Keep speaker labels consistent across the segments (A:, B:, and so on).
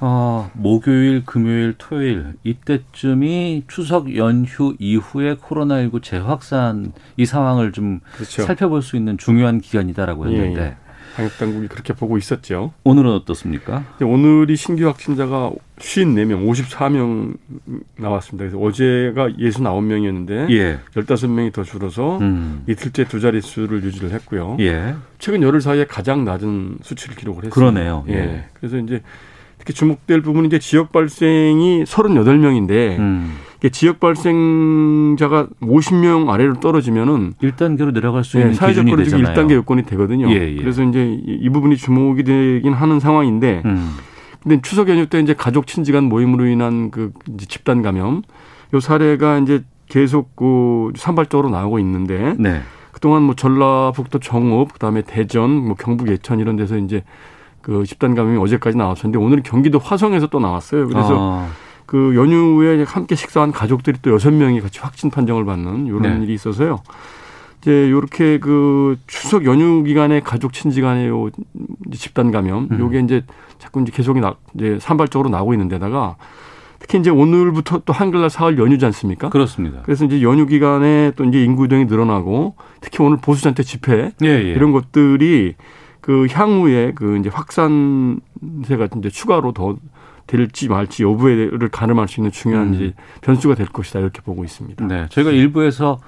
A: 어, 목요일, 금요일, 토요일 이때쯤이 추석 연휴 이후에 코로나19 재확산 이 상황을 좀
B: 그렇죠.
A: 살펴볼 수 있는 중요한 기간이다라고 했는데
B: 예, 예. 방역 당국이 그렇게 보고 있었죠.
A: 오늘은 어떻습니까?
B: 오늘이 신규 확진자가 54명, 54명 나왔습니다. 그래서 어제가 69명이었는데
A: 예.
B: 15명이 더 줄어서
A: 음.
B: 이틀째 두 자릿수를 유지를 했고요.
A: 예.
B: 최근 열흘 사이에 가장 낮은 수치를 기록을 했습니다.
A: 그러네요.
B: 예.
A: 예.
B: 그래서 이제 특히 주목될 부분은 이제 지역 발생이 38명인데
A: 음.
B: 지역 발생자가 50명 아래로 떨어지면은
A: 1단계로 내려갈 수
B: 네,
A: 있는
B: 사회적
A: 기준이
B: 거리두기
A: 되잖아요.
B: 1단계 요건이 되거든요.
A: 예, 예.
B: 그래서 이제 이, 이 부분이 주목이 되긴 하는 상황인데,
A: 음.
B: 근데 추석 연휴 때 이제 가족 친지간 모임으로 인한 그 집단 감염, 요 사례가 이제 계속 그 산발적으로 나오고 있는데,
A: 네.
B: 그동안 뭐 전라북도 정읍, 그다음에 대전, 뭐 경북 예천 이런 데서 이제 그 집단 감염이 어제까지 나왔었는데 오늘 경기도 화성에서 또 나왔어요. 그래서
A: 어,
B: 그 연휴에 함께 식사한 가족들이 또 여섯 명이 같이 확진 판정을 받는 이런
A: 네.
B: 일이 있어서요. 이제 요렇게 그 추석 연휴 기간에 가족 친지 간의 요 집단 감염
A: 음.
B: 요게 이제 자꾸 이제 계속 나 이제 산발적으로 나오고 있는 데다가 특히 이제 오늘부터 또 한글날 사흘 연휴지 않습니까?
A: 그렇습니다.
B: 그래서 이제 연휴 기간에 또 이제 인구 이동이 늘어나고 특히 오늘 보수단체 집회
A: 예, 예.
B: 이런 것들이 그 향후에 그 이제 확산세가 이제 추가로 더 될지 말지 여부를 가늠할 수 있는 중요한
A: 음.
B: 이제 변수가 될 것이다 이렇게 보고 있습니다.
A: 네. 저희가 일부에서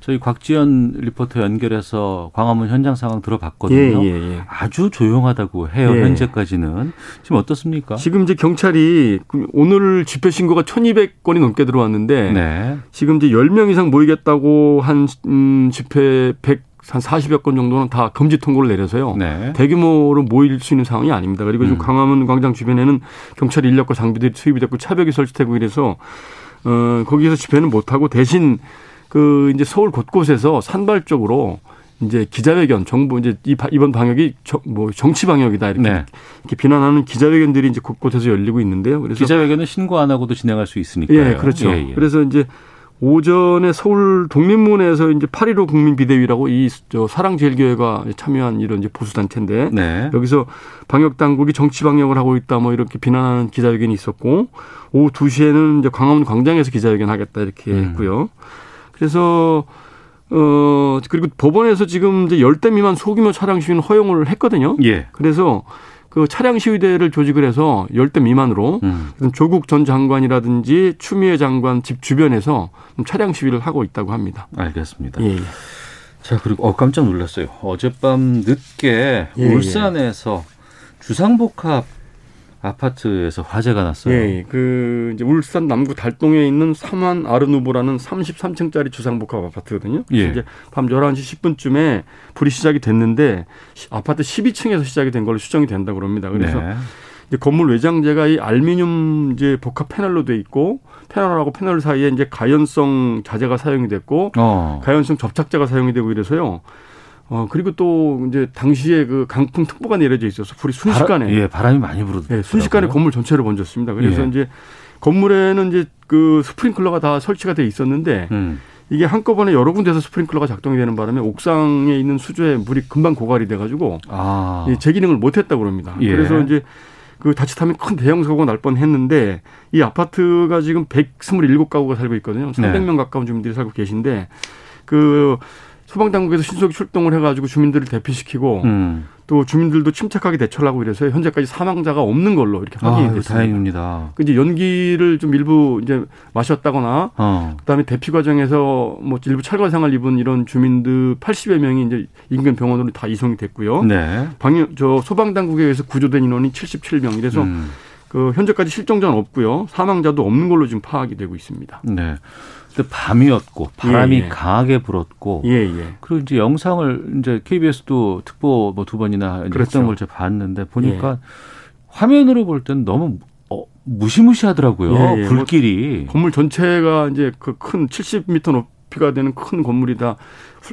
A: 저희 곽지연 리포터 연결해서 광화문 현장 상황 들어봤거든요.
B: 예, 예, 예.
A: 아주 조용하다고 해요.
B: 예.
A: 현재까지는. 지금 어떻습니까?
B: 지금 이제 경찰이 그 오늘 집회 신고가 1,200건이 넘게 들어왔는데
A: 네.
B: 지금 이제 10명 이상 모이겠다고 한 음, 집회 100, 한 40여 건 정도는 다 금지 통보를 내려서요.
A: 네.
B: 대규모로 모일 수 있는 상황이 아닙니다. 그리고
A: 음.
B: 지금 광화문 광장 주변에는 경찰 인력과 장비들이 투입이 됐고 차벽이 설치되고 이래서 어 거기에서 집회는 못 하고 대신 그 이제 서울 곳곳에서 산발적으로 이제 기자회견 정부 이제 이번 방역이 정, 뭐 정치 방역이다 이렇게,
A: 네.
B: 이렇게 비난하는 기자회견들이 이제 곳곳에서 열리고 있는데요. 그래서
A: 기자회견은 신고 안 하고도 진행할 수 있으니까요.
B: 예, 그렇죠.
A: 예, 예.
B: 그래서 이제 오전에 서울 독립문에서 이제 8.15 국민 비대위라고 이 저 사랑제일교회가 참여한 이런 이제 보수단체인데
A: 네.
B: 여기서 방역 당국이 정치 방역을 하고 있다 뭐 이렇게 비난하는 기자회견이 있었고 오후 2시에는 이제 광화문 광장에서 기자회견 하겠다 이렇게
A: 음.
B: 했고요. 그래서 어 그리고 법원에서 지금 이제 열대 미만 소규모 차량 시위는 허용을 했거든요.
A: 예.
B: 그래서 그 차량 시위대를 조직을 해서 열대 미만으로
A: 음.
B: 조국 전 장관이라든지 추미애 장관 집 주변에서 차량 시위를 하고 있다고 합니다.
A: 알겠습니다.
B: 예, 예.
A: 자, 그리고 어 깜짝 놀랐어요. 어젯밤 늦게
B: 예,
A: 울산에서 주상복합 아파트에서 화재가 났어요.
B: 예, 그 이제 울산 남구 달동에 있는 사만 아르누보라는 33층짜리 주상복합 아파트거든요.
A: 예.
B: 이제 밤 11시 10분쯤에 불이 시작이 됐는데 시- 아파트 12층에서 시작이 된 걸로 추정이 된다고 그럽니다. 그래서
A: 네.
B: 이제 건물 외장재가 이 알루미늄 이제 복합 패널로 돼 있고 패널하고 패널 사이에 이제 가연성 자재가 사용이 됐고
A: 어.
B: 가연성 접착제가 사용이 되고 이래서요. 어 그리고 또 이제 당시에 그 강풍 특보가 내려져 있어서 불이 순식간에
A: 바람, 예, 바람이 많이 불었어요.
B: 예, 순식간에 건물 전체를 번졌습니다. 그래서
A: 예.
B: 이제 건물에는 이제 그 스프링클러가 다 설치가 돼 있었는데
A: 음.
B: 이게 한꺼번에 여러 군데서 스프링클러가 작동이 되는 바람에 옥상에 있는 수조에 물이 금방 고갈이 돼가지고
A: 아.
B: 이 재기능을 못했다고 그럽니다.
A: 예.
B: 그래서 이제 그 자칫하면 큰 대형 사고가 날 뻔했는데 이 아파트가 지금 127가구가 살고 있거든요. 300명 가까운 주민들이 살고 계신데 그 소방당국에서 신속 출동을 해가지고 주민들을 대피시키고
A: 음.
B: 또 주민들도 침착하게 대처를 하고 이래서 현재까지 사망자가 없는 걸로 이렇게 확인이
A: 아유,
B: 됐습니다.
A: 다행입니다.
B: 그 이제 연기를 좀 일부 이제 마셨다거나
A: 어.
B: 그다음에 대피 과정에서 뭐 일부 찰과상을 입은 이런 주민들 80여 명이 이제 인근 병원으로 다 이송이 됐고요.
A: 네.
B: 방역 저 소방 당국에 의해서 구조된 인원이 77명. 이래서
A: 음.
B: 그 현재까지 실종자는 없고요. 사망자도 없는 걸로 지금 파악이 되고 있습니다.
A: 네. 근데 밤이었고 바람이
B: 예, 예.
A: 강하게 불었고
B: 예, 예.
A: 그리고 이제 영상을 이제 KBS도 특보 뭐 두 번이나
B: 그렇죠.
A: 했던 걸 제가 봤는데 보니까 화면으로 볼 때는 너무 어, 무시무시하더라고요.
B: 예, 예.
A: 불길이.
B: 건물 전체가 이제 그 큰 70m 높이가 되는 큰 건물이 다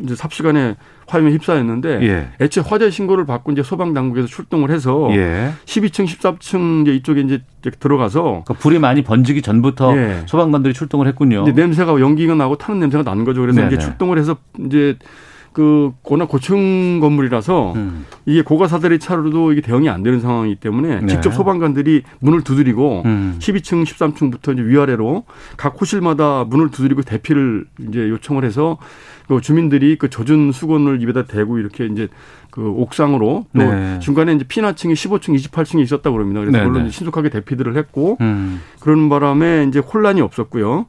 B: 이제 삽시간에 화염에 휩싸였는데
A: 예.
B: 애초에 화재 신고를 받고 이제 소방 당국에서 출동을 해서
A: 예.
B: 12층, 13층 이제 이쪽에 이제 들어가서
A: 그러니까 불이 많이 번지기 전부터
B: 예.
A: 소방관들이 출동을 했군요.
B: 냄새가 연기가 나고 타는 냄새가 나는 거죠. 그래서
A: 네네.
B: 이제 출동을 해서 이제 그 워낙 고층 건물이라서
A: 음.
B: 이게 고가사다리 차로도 이게 대응이 안 되는 상황이기 때문에
A: 네.
B: 직접 소방관들이 문을 두드리고
A: 음.
B: 12층, 13층부터 이제 위아래로 각 호실마다 문을 두드리고 대피를 이제 요청을 해서 그 주민들이 그 젖은 수건을 입에다 대고 이렇게 이제 그 옥상으로 또
A: 네.
B: 중간에 이제 피나층이 15층, 28층에 있었다고 그럽니다. 그래서
A: 네네.
B: 물론 신속하게 대피들을 했고
A: 음.
B: 그러는 바람에 이제 혼란이 없었고요.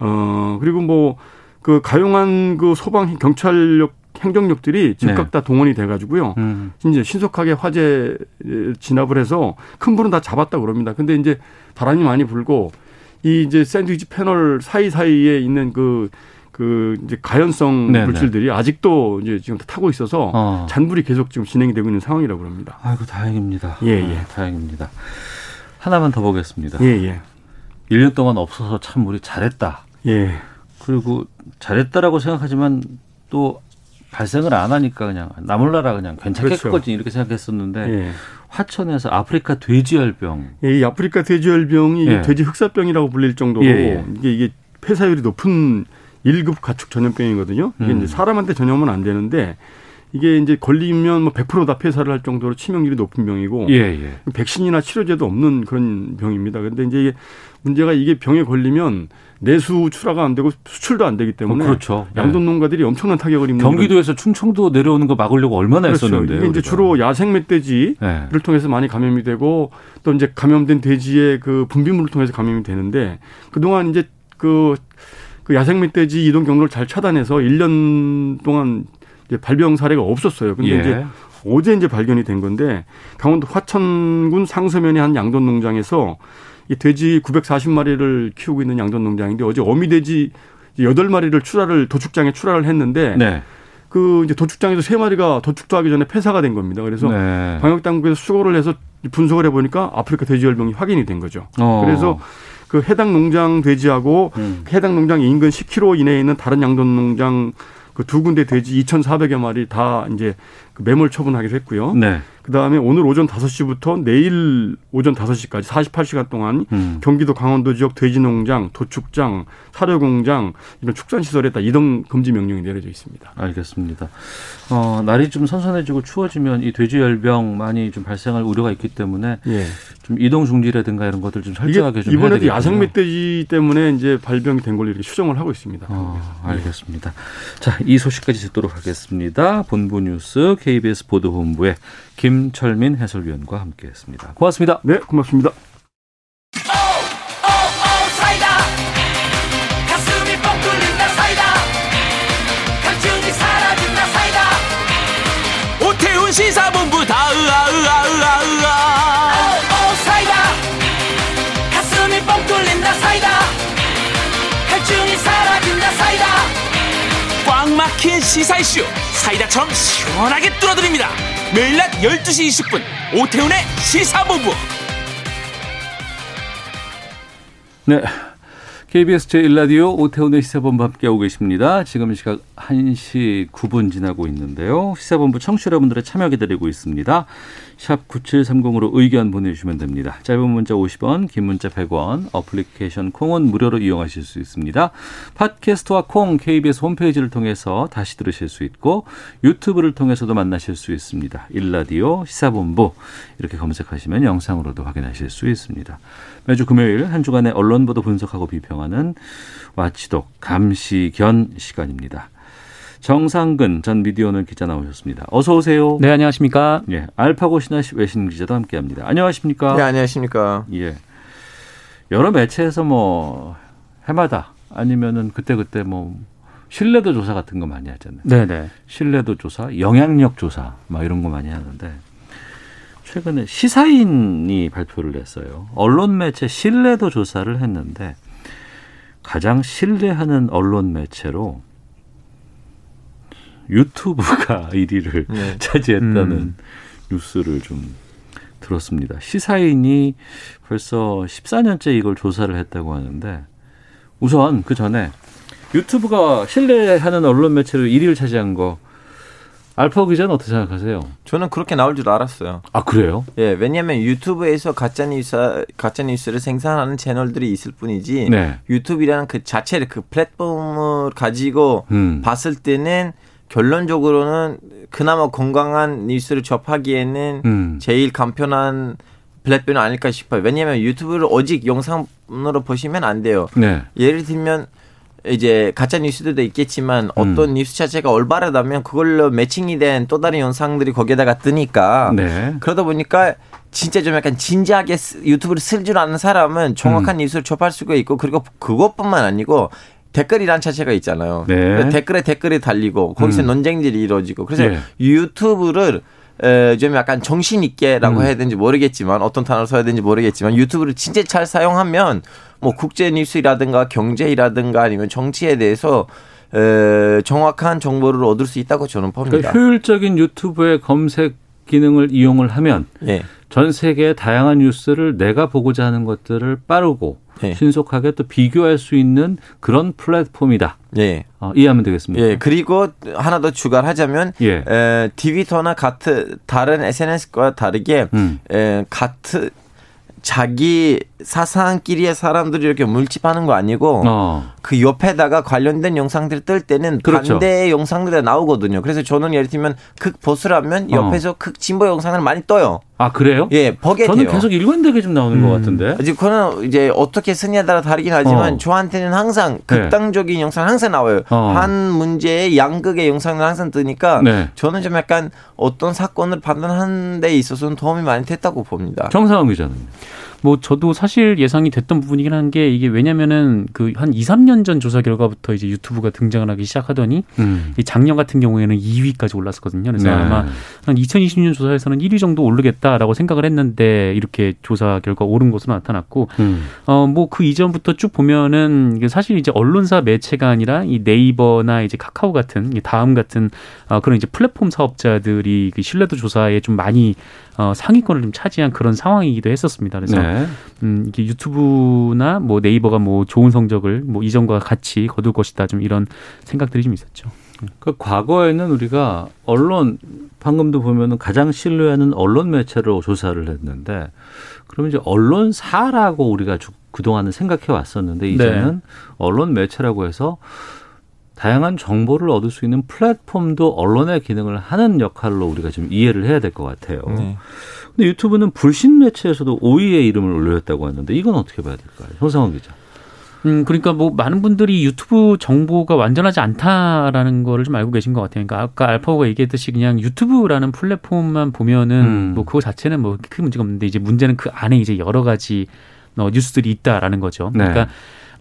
B: 어, 그리고 뭐 그 가용한 그 소방 경찰력 행정력들이 즉각
A: 네.
B: 다 동원이 돼 가지고요.
A: 음.
B: 이제 신속하게 화재 진압을 해서 큰 불은 다 잡았다 고 그럽니다. 근데 이제 바람이 많이 불고 이 이제 샌드위치 패널 사이 사이에 있는 그, 그 이제 가연성
A: 네네.
B: 물질들이 아직도 이제 지금 타고 있어서
A: 어.
B: 잔불이 계속 지금 진행이 되고 있는 상황이라고 그럽니다.
A: 아이고 다행입니다.
B: 예, 예.
A: 아, 다행입니다. 하나만 더 보겠습니다.
B: 예, 예.
A: 1년 동안 없어서 참 우리 잘했다.
B: 예.
A: 그리고 잘했다라고 생각하지만 또 발생을 안 하니까 그냥 나몰라라 그냥 괜찮겠거지
B: 그렇죠.
A: 이렇게 생각했었는데
B: 예.
A: 화천에서 아프리카 돼지열병
B: 예, 이 아프리카 돼지열병이
A: 예.
B: 돼지 흑사병이라고 불릴 정도로
A: 예, 예.
B: 이게 이게 폐사율이 높은 1급 가축 전염병이거든요. 이게
A: 음.
B: 이제 사람한테 전염은 안 되는데 이게 이제 걸리면 뭐 100%다 폐사를 할 정도로 치명률이 높은 병이고
A: 예, 예.
B: 백신이나 치료제도 없는 그런 병입니다. 근데 이제 이게 문제가 이게 병에 걸리면 내수 출하가 안 되고 수출도 안 되기 때문에
A: 어, 그렇죠.
B: 양돈 농가들이 엄청난 타격을 입는
A: 경기도에서 충청도 내려오는 거 막으려고 얼마나
B: 그렇죠.
A: 했었는데요.
B: 이게 이제. 주로 야생 멧돼지
A: 예.
B: 를 통해서 많이 감염이 되고 또 이제 감염된 돼지의 그 분비물을 통해서 감염이 되는데 그동안 이제 그, 그 야생 멧돼지 이동 경로를 잘 차단해서 1년 동안 이제 발병 사례가 없었어요. 근데
A: 예.
B: 이제 어제 이제 발견이 된 건데 강원도 화천군 상서면의 한 양돈 농장에서 이 돼지 940마리를 키우고 있는 양돈 농장인데 어제 어미 돼지 8마리를 출하를 도축장에 출하를 했는데
A: 네.
B: 그 이제 도축장에서 세 마리가 도축도 하기 전에 폐사가 된 겁니다. 그래서
A: 네.
B: 방역 당국에서 수거를 해서 분석을 해보니까 아프리카 돼지열병이 확인이 된 거죠.
A: 어.
B: 그래서 그 해당 농장 돼지하고
A: 음.
B: 해당 농장 인근 10km 이내에 있는 다른 양돈 농장 그 두 군데 돼지 2,400여 마리 다 이제 그 매몰 처분하기로 했고요.
A: 네.
B: 그 다음에 오늘 오전 5시부터 내일 오전 5시까지 48시간 동안
A: 음.
B: 경기도 강원도 지역 돼지 농장, 도축장, 사료 공장 이런 축산 시설에 다 이동 금지 명령이 내려져 있습니다.
A: 알겠습니다. 어, 날이 좀 선선해지고 추워지면 이 돼지 열병 많이 좀 발생할 우려가 있기 때문에
B: 예.
A: 좀 이동 중지라든가 이런 것들 좀 철저하게 좀
B: 이번에도. 야생 멧돼지 때문에 이제 발병이 된 걸로 이렇게 추정을 하고 있습니다.
A: 어, 알겠습니다. 자, 이 소식까지 듣도록 하겠습니다. 본부 뉴스 KBS 보도본부의 김철민 해설위원과 함께했습니다. 고맙습니다.
B: 네, 고맙습니다.
C: 시사본부 다 으아으아으아으아 꽉 막힌 시사 이슈 사이다처럼 시원하게 뚫어드립니다 매일 낮 12시 20분 오태훈의 시사본부
A: 네. KBS 제1라디오 오태훈의 시사본부 함께하고 계십니다. 지금 시각 1시 9분 지나고 있는데요. 시사본부 청취 여러분들의 참여 기다리고 있습니다. 샵 9730으로 의견 보내주시면 됩니다. 짧은 문자 50원, 긴 문자 100원, 어플리케이션 콩은 무료로 이용하실 수 있습니다. 팟캐스트와 콩 KBS 홈페이지를 통해서 다시 들으실 수 있고 유튜브를 통해서도 만나실 수 있습니다. 1라디오 시사본부 이렇게 검색하시면 영상으로도 확인하실 수 있습니다. 매주 금요일 한 주간의 언론 보도 분석하고 비평하는 와치독 감시견 시간입니다. 정상근 전 미디어오늘 기자 나오셨습니다. 어서 오세요.
D: 네, 안녕하십니까?
A: 예, 알파고 신하 외신 기자도 함께 합니다. 안녕하십니까?
E: 네, 안녕하십니까.
A: 예. 여러 매체에서 뭐 해마다 아니면은 그때 그때 뭐 신뢰도 조사 같은 거 많이 하잖아요.
D: 네, 네.
A: 신뢰도 조사, 영향력 조사, 막 이런 거 많이 하는데 최근에 시사인이 발표를 했어요. 언론 매체 신뢰도 조사를 했는데 가장 신뢰하는 언론 매체로 유튜브가 1위를
E: 네.
A: 차지했다는
D: 음.
A: 뉴스를 좀 들었습니다. 시사인이 벌써 14년째 이걸 조사를 했다고 하는데 우선 그 전에 유튜브가 신뢰하는 언론 매체로 1위를 차지한 거 알파 기자는 어떻게 생각하세요?
E: 저는 그렇게 나올 줄 알았어요.
A: 아 그래요?
E: 예, 왜냐하면 유튜브에서 가짜 뉴스 가짜 뉴스를 생산하는 채널들이 있을 뿐이지
A: 네.
E: 유튜브라는 그 자체를 그 플랫폼을 가지고
A: 음.
E: 봤을 때는 결론적으로는 그나마 건강한 뉴스를 접하기에는
A: 음.
E: 제일 간편한 플랫폼이 아닐까 싶어요. 왜냐하면 유튜브를 오직 영상으로 보시면 안 돼요.
A: 네.
E: 예를 들면 이제 가짜 뉴스들도 있겠지만
A: 음.
E: 어떤 뉴스 자체가 올바르다면 그걸로 매칭이 된 또 다른 영상들이 거기에다가 뜨니까
A: 네.
E: 그러다 보니까 진짜 좀 약간 진지하게 쓰- 유튜브를 쓸 줄 아는 사람은 정확한
A: 음.
E: 뉴스를 접할 수가 있고 그리고 그것뿐만 아니고 댓글이란 자체가 있잖아요.
A: 네.
E: 댓글에 댓글이 달리고 거기서
A: 음.
E: 논쟁들이 이루어지고 그래서
A: 예.
E: 유튜브를 에, 좀 약간 정신 있게라고
A: 음.
E: 해야 되는지 모르겠지만 어떤 단어를 써야 되는지 모르겠지만 유튜브를 진짜 잘 사용하면 뭐 국제 뉴스라든가 경제라든가 아니면 정치에 대해서 에, 정확한 정보를 얻을 수 있다고 저는 봅니다.
A: 그러니까 효율적인 유튜브의 검색 기능을 이용을 하면
E: 예.
A: 전 세계의 다양한 뉴스를 내가 보고자 하는 것들을 빠르고
E: 예.
A: 신속하게 또 비교할 수 있는 그런 플랫폼이다.
E: 예.
A: 어, 이해하면 되겠습니다.
E: 예, 그리고 하나 더 추가를 하자면
A: 예.
E: 에, 트위터나 같은 다른 SNS과 다르게
A: 음.
E: 에, 같은 자기 사상끼리의 사람들이 이렇게 물집하는 거 아니고
A: 어.
E: 그 옆에다가 관련된 영상들 뜰 때는
A: 그렇죠.
E: 반대의 영상들이 나오거든요. 그래서 저는 예를 들면 극 보수라면 옆에서 극 진보 영상을 많이 떠요.
A: 아 그래요?
E: 예, 보게
A: 저는
E: 돼요.
A: 계속 일관 되게 좀 나오는 것 같은데.
E: 아직 그거는 이제 어떻게 쓰냐에 따라 다르긴 하지만
A: 어.
E: 저한테는 항상
A: 네.
E: 극단적인 영상 항상 나와요.
A: 어.
E: 한 문제의 양극의 영상을 항상 뜨니까
A: 네.
E: 저는 좀 약간 어떤 사건을 판단하는 데 있어서는 도움이 많이 됐다고 봅니다.
A: 정상훈 기자는.
D: 뭐 저도 사실 예상이 됐던 부분이긴 한 게 이게 왜냐면은 그 한 2, 3년 전 조사 결과부터 이제 유튜브가 등장을 하기 시작하더니
A: 음.
D: 이 작년 같은 경우에는 2위까지 올랐었거든요. 그래서
A: 네.
D: 아마 한 2020년 조사에서는 1위 정도 오르겠다라고 생각을 했는데 이렇게 조사 결과 오른 것으로 나타났고
A: 음.
D: 어뭐 그 이전부터 쭉 보면은 사실 이제 언론사 매체가 아니라 이 네이버나 이제 카카오 같은 이 다음 같은 어 그런 이제 플랫폼 사업자들이 그 신뢰도 조사에 좀 많이 어 상위권을 좀 차지한 그런 상황이기도 했었습니다. 그래서
A: 네.
D: 음 이게 유튜브나 뭐 네이버가 뭐 좋은 성적을 뭐 이전과 같이 거둘 것이다 좀 이런 생각들이 좀 있었죠.
A: 그 과거에는 우리가 언론 방금도 보면은 가장 신뢰하는 언론 매체로 조사를 했는데 그러면 이제 언론사라고 우리가 주- 그동안은 생각해 왔었는데 이제는 언론 매체라고 해서 다양한 정보를 얻을 수 있는 플랫폼도 언론의 기능을 하는 역할로 우리가 좀 이해를 해야 될 것 같아요.
E: 네.
A: 근데 유튜브는 불신 매체에서도 5위의 이름을 올렸다고 하는데 이건 어떻게 봐야 될까요? 손상원 기자.
D: 음, 그러니까 뭐 많은 분들이 유튜브 정보가 완전하지 않다라는 거를 좀 알고 계신 것 같아요. 그러니까 아까 알파고가 얘기했듯이 그냥 유튜브라는 플랫폼만 보면은
A: 음.
D: 뭐 그거 자체는 뭐 큰 문제가 없는데 이제 문제는 그 안에 이제 여러 가지 어, 뉴스들이 있다라는 거죠.
A: 네.
D: 그러니까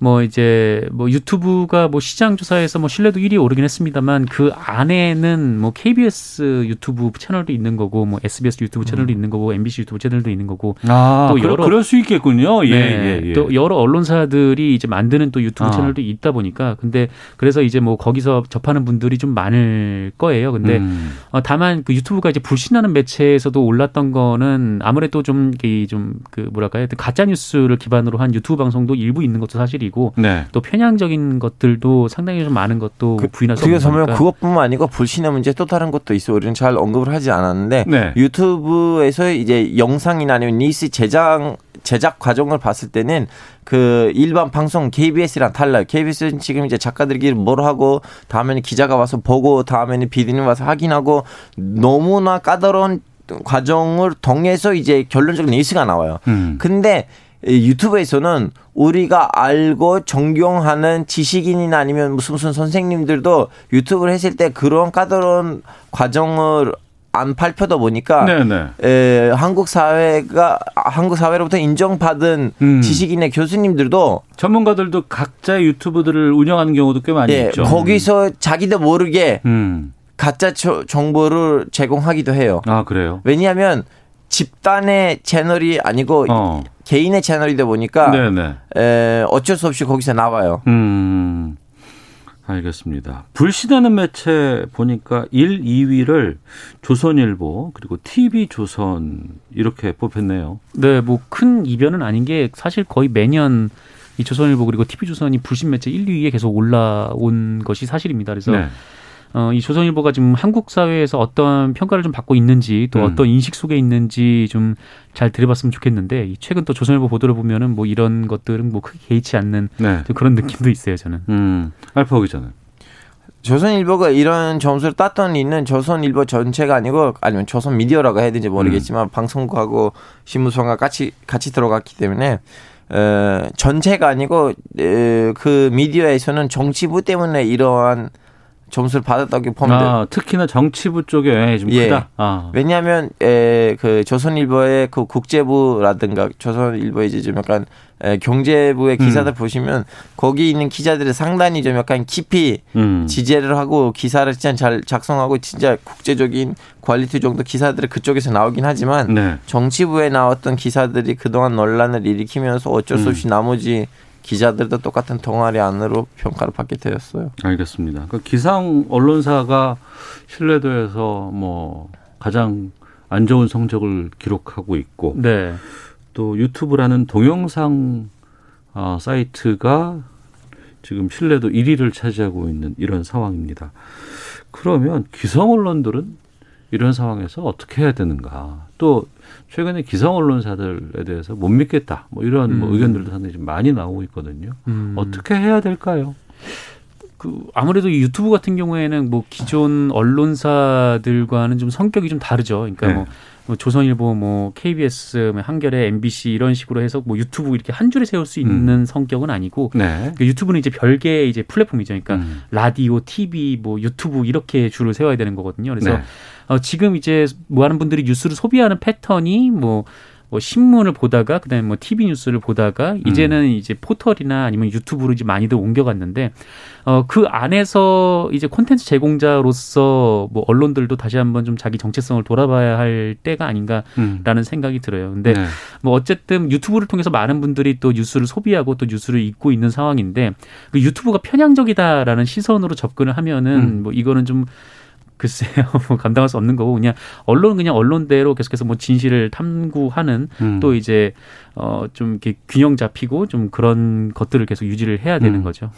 D: 뭐 이제 뭐 유튜브가 뭐 시장 조사에서 뭐 신뢰도 1위에 오르긴 했습니다만 그 안에는 뭐 KBS 유튜브 채널도 있는 거고 뭐 SBS 유튜브 채널도 있는 거고 MBC 유튜브 채널도 있는 거고
A: 아, 또또
D: 여러-
A: 그럴 수 있겠군요. 예,
D: 네.
A: 예, 예.
D: 또 여러 언론사들이 이제 만드는 또 유튜브
A: 아.
D: 채널도 있다 보니까 근데 그래서 이제 뭐 거기서 접하는 분들이 좀 많을 거예요. 근데
A: 음.
D: 어, 다만 그 유튜브가 이제 불신하는 매체에서도 올랐던 거는 아무래도 좀 이 좀 그 뭐랄까요 가짜 뉴스를 기반으로 한 유튜브 방송도 일부 있는 것도 사실이고
A: 네.
D: 또 편향적인 것들도 상당히 좀 많은 것도 부인할 수
E: 그게
D: 없는
E: 정말
D: 거니까.
E: 그것뿐만 아니고 불신의 문제 또 다른 것도 있어. 우리는 잘 언급을 하지 않았는데
A: 네.
E: 유튜브에서 이제 영상이나 아니면 뉴스 제작 제작 과정을 봤을 때는 그 일반 방송 KBS랑 달라요. KBS는 지금 이제 작가들끼리 뭘 하고 다음에는 기자가 와서 보고 다음에는 비디님 와서 확인하고 너무나 까다로운 과정을 통해서 이제 결론적인 뉴스가 나와요.
A: 음.
E: 근데 이 유튜브에서는 우리가 알고 존경하는 지식인이나 아니면 무슨 무슨 선생님들도 유튜브를 했을 때 그런 까다로운 과정을 안 발표다 보니까
A: 네네.
E: 에, 한국 사회가 한국 사회로부터 인정받은
A: 음.
E: 지식인의 교수님들도
A: 전문가들도 각자의 유튜브들을 운영하는 경우도 꽤 많이
E: 예,
A: 있죠.
E: 거기서 자기도 모르게
A: 음.
E: 가짜 저- 정보를 제공하기도 해요.
A: 아 그래요.
E: 왜냐하면 집단의 채널이 아니고
A: 어.
E: 개인의 채널이다 보니까
A: 네네.
E: 에, 어쩔 수 없이 거기서 나와요.
A: 음. 알겠습니다. 불신하는 매체 보니까 1, 2위를 조선일보 그리고 TV조선 이렇게 뽑혔네요.
D: 네, 뭐 큰 이변은 아닌 게 사실 거의 매년 이 조선일보 그리고 TV조선이 불신 매체 1, 2위에 계속 올라온 것이 사실입니다. 그래서
A: 네.
D: 어, 이 조선일보가 지금 한국 사회에서 어떤 평가를 좀 받고 있는지 또
A: 음.
D: 어떤 인식 속에 있는지 좀 잘 들여봤으면 좋겠는데 이 최근 또 조선일보 보도를 보면은 뭐 이런 것들은 뭐 크게 개의치 않는
A: 네.
D: 좀 그런 느낌도 있어요 저는.
A: 음. 알파 기자는.
E: 조선일보가 이런 점수를 땄던 이는 조선일보 전체가 아니고 아니면 조선 미디어라고 해야 되는지 모르겠지만 방송국하고 신문사가 같이 같이 들어갔기 때문에 어, 전체가 아니고 에, 그 미디어에서는 정치부 때문에 이러한 점수를 받았다고 보면.
A: 아, 특히나 정치부 쪽에 영향이 좀
E: 예.
A: 크다. 아.
E: 왜냐하면 에, 그 조선일보의 그 국제부라든가 조선일보 이제 좀 약간 에, 경제부의 기사들 보시면 거기 있는 기자들이 상당히 좀 약간 깊이
A: 음.
E: 취재를 하고 기사를 진짜 잘 작성하고 진짜 국제적인 quality 정도 기사들이 그쪽에서 나오긴 하지만
A: 네.
E: 정치부에 나왔던 기사들이 그동안 논란을 일으키면서 어쩔 수 없이 나머지 기자들도 똑같은 동아리 안으로 평가를 받게 되었어요.
A: 알겠습니다. 그 기상 언론사가 신뢰도에서 뭐 가장 안 좋은 성적을 기록하고 있고
D: 네.
A: 또 유튜브라는 동영상 어, 사이트가 지금 신뢰도 1위를 차지하고 있는 이런 상황입니다. 그러면 기성 언론들은 이런 상황에서 어떻게 해야 되는가? 또 최근에 기성 언론사들에 대해서 못 믿겠다. 뭐 이런 뭐
D: 음.
A: 의견들도 상당히 좀 많이 나오고 있거든요.
D: 음.
A: 어떻게 해야 될까요?
D: 그 아무래도 이 유튜브 같은 경우에는 뭐 기존 언론사들과는 좀 성격이 좀 다르죠. 그러니까
A: 네.
D: 뭐, 뭐 조선일보, 뭐 KBS, 뭐 한겨레, MBC 이런 식으로 해서 뭐 유튜브 이렇게 한 줄에 세울 수 있는 성격은 아니고
A: 네.
D: 그 유튜브는 이제 별개의 이제 플랫폼이죠. 그러니까
A: 음.
D: 라디오, TV, 뭐 유튜브 이렇게 줄을 세워야 되는 거거든요. 그래서
A: 네.
D: 어, 지금 이제 많은 분들이 뉴스를 소비하는 패턴이 뭐, 뭐 신문을 보다가 그다음에 뭐 TV 뉴스를 보다가
A: 음.
D: 이제는 이제 포털이나 아니면 유튜브로 이제 많이들 옮겨갔는데 어, 그 안에서 이제 콘텐츠 제공자로서 뭐 언론들도 다시 한번 좀 자기 정체성을 돌아봐야 할 때가 아닌가라는
A: 음.
D: 생각이 들어요. 근데
A: 네.
D: 뭐 어쨌든 유튜브를 통해서 많은 분들이 또 뉴스를 소비하고 또 뉴스를 읽고 있는 상황인데 그 유튜브가 편향적이다라는 시선으로 접근을 하면은
A: 음.
D: 뭐 이거는 좀 글쎄요, 뭐 감당할 수 없는 거고 그냥 언론은 그냥 언론대로 계속해서 뭐 진실을 탐구하는
A: 음.
D: 또 이제 어좀 이렇게 균형 잡히고 좀 그런 것들을 계속 유지를 해야 되는
A: 음.
D: 거죠.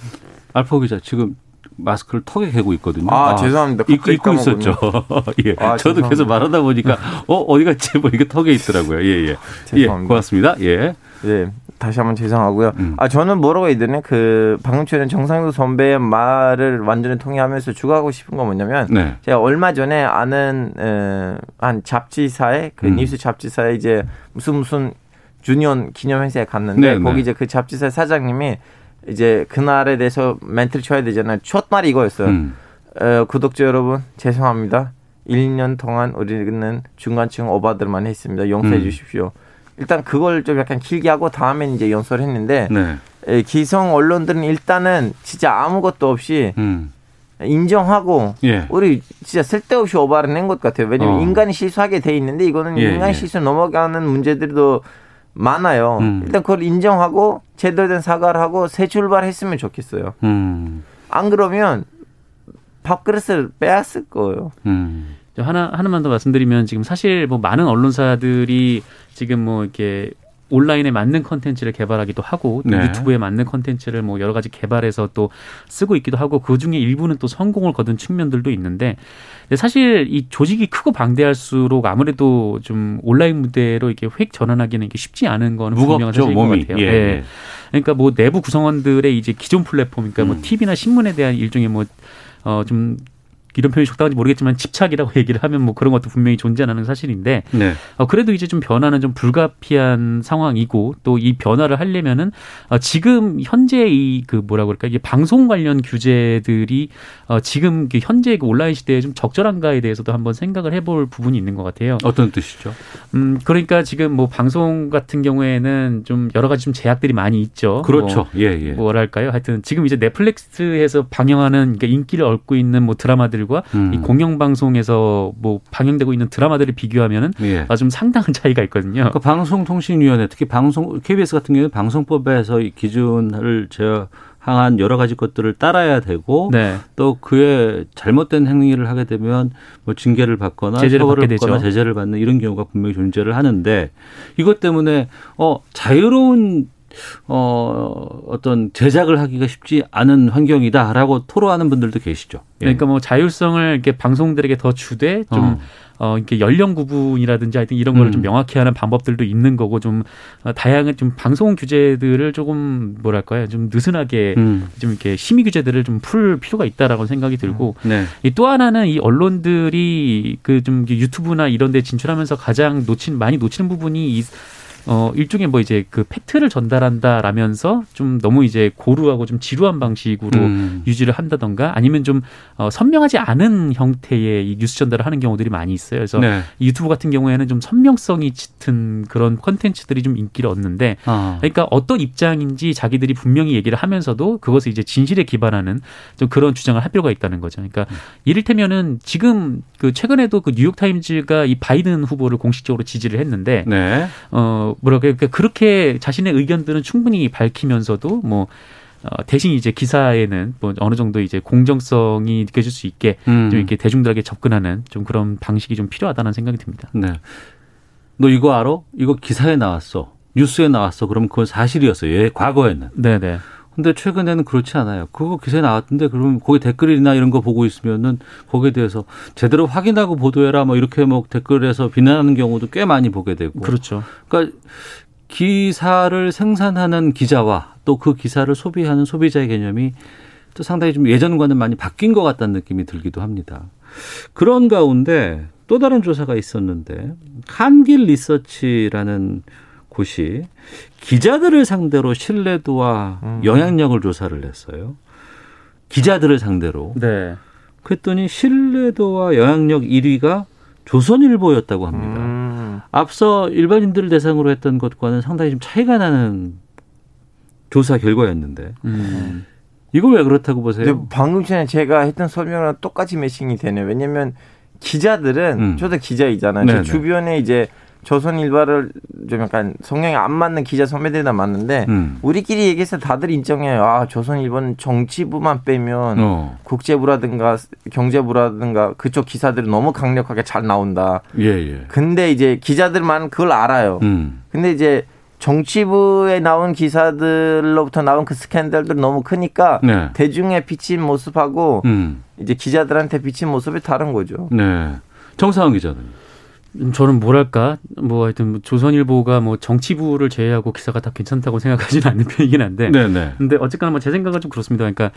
A: 알파 기자 지금 마스크를 턱에 개고 있거든요.
E: 아, 죄송합니다.
A: 입고, 입고
E: 가까이
A: 있었죠. 예.
E: 아,
A: 저도
E: 죄송합니다.
A: 계속 말하다 보니까 어 어디 갔지 뭐 이게 턱에 있더라고요. 예 예. 예
E: 죄송합니다.
A: 고맙습니다. 예.
E: 네, 다시 한번 죄송하고요.
A: 음.
E: 아 저는 뭐라고 해야 되나 그 방금 전에 정상도 선배의 말을 완전히 통해하면서 주고하고 싶은 건 뭐냐면
A: 네.
E: 제가 얼마 전에 아는 에, 한 잡지사에 그
A: 음.
E: 뉴스 잡지사에 이제 무슨 무슨 주년 기념 행사에 갔는데
A: 네,
E: 거기
A: 네.
E: 이제 그 잡지사 사장님이 이제 그날에 대해서 멘트를 쳐야 되잖아요. 첫 말이 이거였어요.
A: 음.
E: 어, 구독자 여러분 죄송합니다. 1년 동안 우리는 중간층 오바들만 했습니다. 용서해
A: 음.
E: 주십시오. 일단 그걸 좀 약간 길게 하고 다음엔 이제 연설을 했는데
A: 네.
E: 에, 기성 언론들은 일단은 진짜 아무것도 없이
A: 음.
E: 인정하고
A: 예.
E: 우리 진짜 쓸데없이 오바를 낸 것 같아요. 왜냐면
A: 어.
E: 인간이 실수하게 돼 있는데 이거는
A: 예,
E: 인간
A: 예.
E: 실수 넘어가는 문제들도 많아요.
A: 음.
E: 일단 그걸 인정하고 제대로 된 사과를 하고 새 출발했으면 좋겠어요.
A: 음.
E: 안 그러면 밥그릇을 빼앗을 거예요.
A: 음.
D: 저 하나 하나만 더 말씀드리면 지금 사실 뭐 많은 언론사들이 지금 뭐 이렇게 온라인에 맞는 컨텐츠를 개발하기도 하고 또
A: 네.
D: 유튜브에 맞는 컨텐츠를 뭐 여러 가지 개발해서 또 쓰고 있기도 하고 그 중에 일부는 또 성공을 거둔 측면들도 있는데 사실 이 조직이 크고 방대할수록 아무래도 좀 온라인 무대로 이렇게 획 전환하기는 이게 쉽지 않은 거는 분명한
A: 무겁죠
D: 사실인
A: 몸이.
D: 것 같아요.
A: 예.
D: 예.
A: 예.
D: 그러니까 뭐 내부 구성원들의 이제 기존 플랫폼, 그러니까 뭐
A: 음.
D: TV나 신문에 대한 일종의 뭐 어좀 이런 표현이 적당한지 모르겠지만 집착이라고 얘기를 하면 뭐 그런 것도 분명히 존재하는 사실인데
A: 네.
D: 어, 그래도 이제 좀 변화는 좀 불가피한 상황이고 또 이 변화를 하려면은 어, 지금 현재 이 그 뭐라 그럴까 이게 방송 관련 규제들이 어, 지금 그 현재 그 온라인 시대에 좀 적절한가에 대해서도 한번 생각을 해볼 부분이 있는 것 같아요.
A: 어떤 뜻이죠?
D: 음 그러니까 지금 뭐 방송 같은 경우에는 좀 여러 가지 좀 제약들이 많이 있죠.
A: 그렇죠.
D: 뭐
A: 예, 예.
D: 뭐랄까요? 하여튼 지금 이제 넷플릭스에서 방영하는 그러니까 인기를 얻고 있는 뭐 드라마들 과
A: 음.
D: 이 공영 방송에서 뭐 방영되고 있는 드라마들을 비교하면은
A: 예.
D: 아, 좀 상당한 차이가 있거든요.
A: 그 방송통신위원회 특히 방송 KBS 같은 경우는 방송법에서 이 기준을 제항한 여러 가지 것들을 따라야 되고
D: 네.
A: 또 그에 잘못된 행위를 하게 되면 뭐 징계를 받거나
D: 제재를
A: 처벌을 받거나
D: 되죠.
A: 제재를 받는 이런 경우가 분명히 존재를 하는데 이것 때문에 어 자유로운 어 어떤 제작을 하기가 쉽지 않은 환경이다라고 토로하는 분들도 계시죠. 예.
D: 그러니까 뭐 자율성을 이렇게 방송들에게 더 주되 좀
A: 어.
D: 어, 이렇게 연령 구분이라든지 하여튼 이런 거를
A: 음.
D: 좀 명확히 하는 방법들도 있는 거고 좀 어, 다양한 좀 방송 규제들을 조금 뭐랄까요 좀 느슨하게
A: 음.
D: 좀 이렇게 심의 규제들을 좀 풀 필요가 있다라고 생각이 들고
A: 네.
D: 이또 하나는 이 언론들이 그 좀 유튜브나 이런 데 진출하면서 가장 놓친 많이 놓치는 부분이 이 어, 일종의 뭐 이제 그 팩트를 전달한다라면서 좀 너무 이제 고루하고 좀 지루한 방식으로
A: 음.
D: 유지를 한다던가 아니면 좀 어, 선명하지 않은 형태의 이 뉴스 전달을 하는 경우들이 많이 있어요. 그래서
A: 네.
D: 이 유튜브 같은 경우에는 좀 선명성이 짙은 그런 컨텐츠들이 좀 인기를 얻는데
A: 아.
D: 그러니까 어떤 입장인지 자기들이 분명히 얘기를 하면서도 그것을 이제 진실에 기반하는 좀 그런 주장을 할 필요가 있다는 거죠. 그러니까 이를테면은 지금 그 최근에도 그 뉴욕 타임즈가 이 바이든 후보를 공식적으로 지지를 했는데
A: 네.
D: 어 뭐랄까 그러니까 그렇게 자신의 의견들은 충분히 밝히면서도 뭐 어, 대신 이제 기사에는 뭐 어느 정도 이제 공정성이 느껴질 수 있게
A: 음.
D: 좀 이렇게 대중들에게 접근하는 좀 그런 방식이 좀 필요하다는 생각이 듭니다.
A: 네. 너 이거 알아? 이거 기사에 나왔어. 뉴스에 나왔어. 그럼 그건 사실이었어요. 예, 과거에는.
D: 네네.
A: 근데 최근에는 그렇지 않아요. 그거 기사에 나왔던데 그러면 거기 댓글이나 이런 거 보고 있으면은 거기에 대해서 제대로 확인하고 보도해라 뭐 이렇게 뭐 댓글에서 비난하는 경우도 꽤 많이 보게 되고.
D: 그렇죠.
A: 그러니까 기사를 생산하는 기자와 또 그 기사를 소비하는 소비자의 개념이 또 상당히 좀 예전과는 많이 바뀐 것 같다는 느낌이 들기도 합니다. 그런 가운데 또 다른 조사가 있었는데 한길 리서치라는 곳이 기자들을 상대로 신뢰도와 영향력을 조사를 했어요. 기자들을 상대로.
D: 네.
A: 그랬더니 신뢰도와 영향력 1위가 조선일보였다고 합니다.
E: 음.
A: 앞서 일반인들을 대상으로 했던 것과는 상당히 좀 차이가 나는 조사 결과였는데
D: 음.
A: 이거 왜 그렇다고 보세요?
E: 방금 전에 제가 했던 설명이랑 똑같이 매칭이 되네요. 왜냐면 기자들은
A: 음.
E: 저도 기자이잖아요. 제 주변에 이제 조선일보를 좀 약간 성향이 안 맞는 기자 선배들이 다 많은데
A: 음.
E: 우리끼리 얘기해서 다들 인정해요. 아 조선일보는 정치부만 빼면
A: 어.
E: 국제부라든가 경제부라든가 그쪽 기사들이 너무 강력하게 잘 나온다.
A: 예, 예.
E: 근데 이제 기자들만 그걸 알아요.
A: 음.
E: 근데 이제 정치부에 나온 기사들로부터 나온 그 스캔들들 너무 크니까
A: 네.
E: 대중에 비친 모습하고
A: 음.
E: 이제 기자들한테 비친 모습이 다른 거죠.
A: 네. 정상훈 기자는.
D: 음, 저는 뭐랄까 뭐 하여튼 뭐 조선일보가 뭐 정치부를 제외하고 기사가 다 괜찮다고 생각하지는 않는 편이긴 한데
A: 네, 네.
D: 근데 어쨌거나 뭐 제 생각은 좀 그렇습니다. 그러니까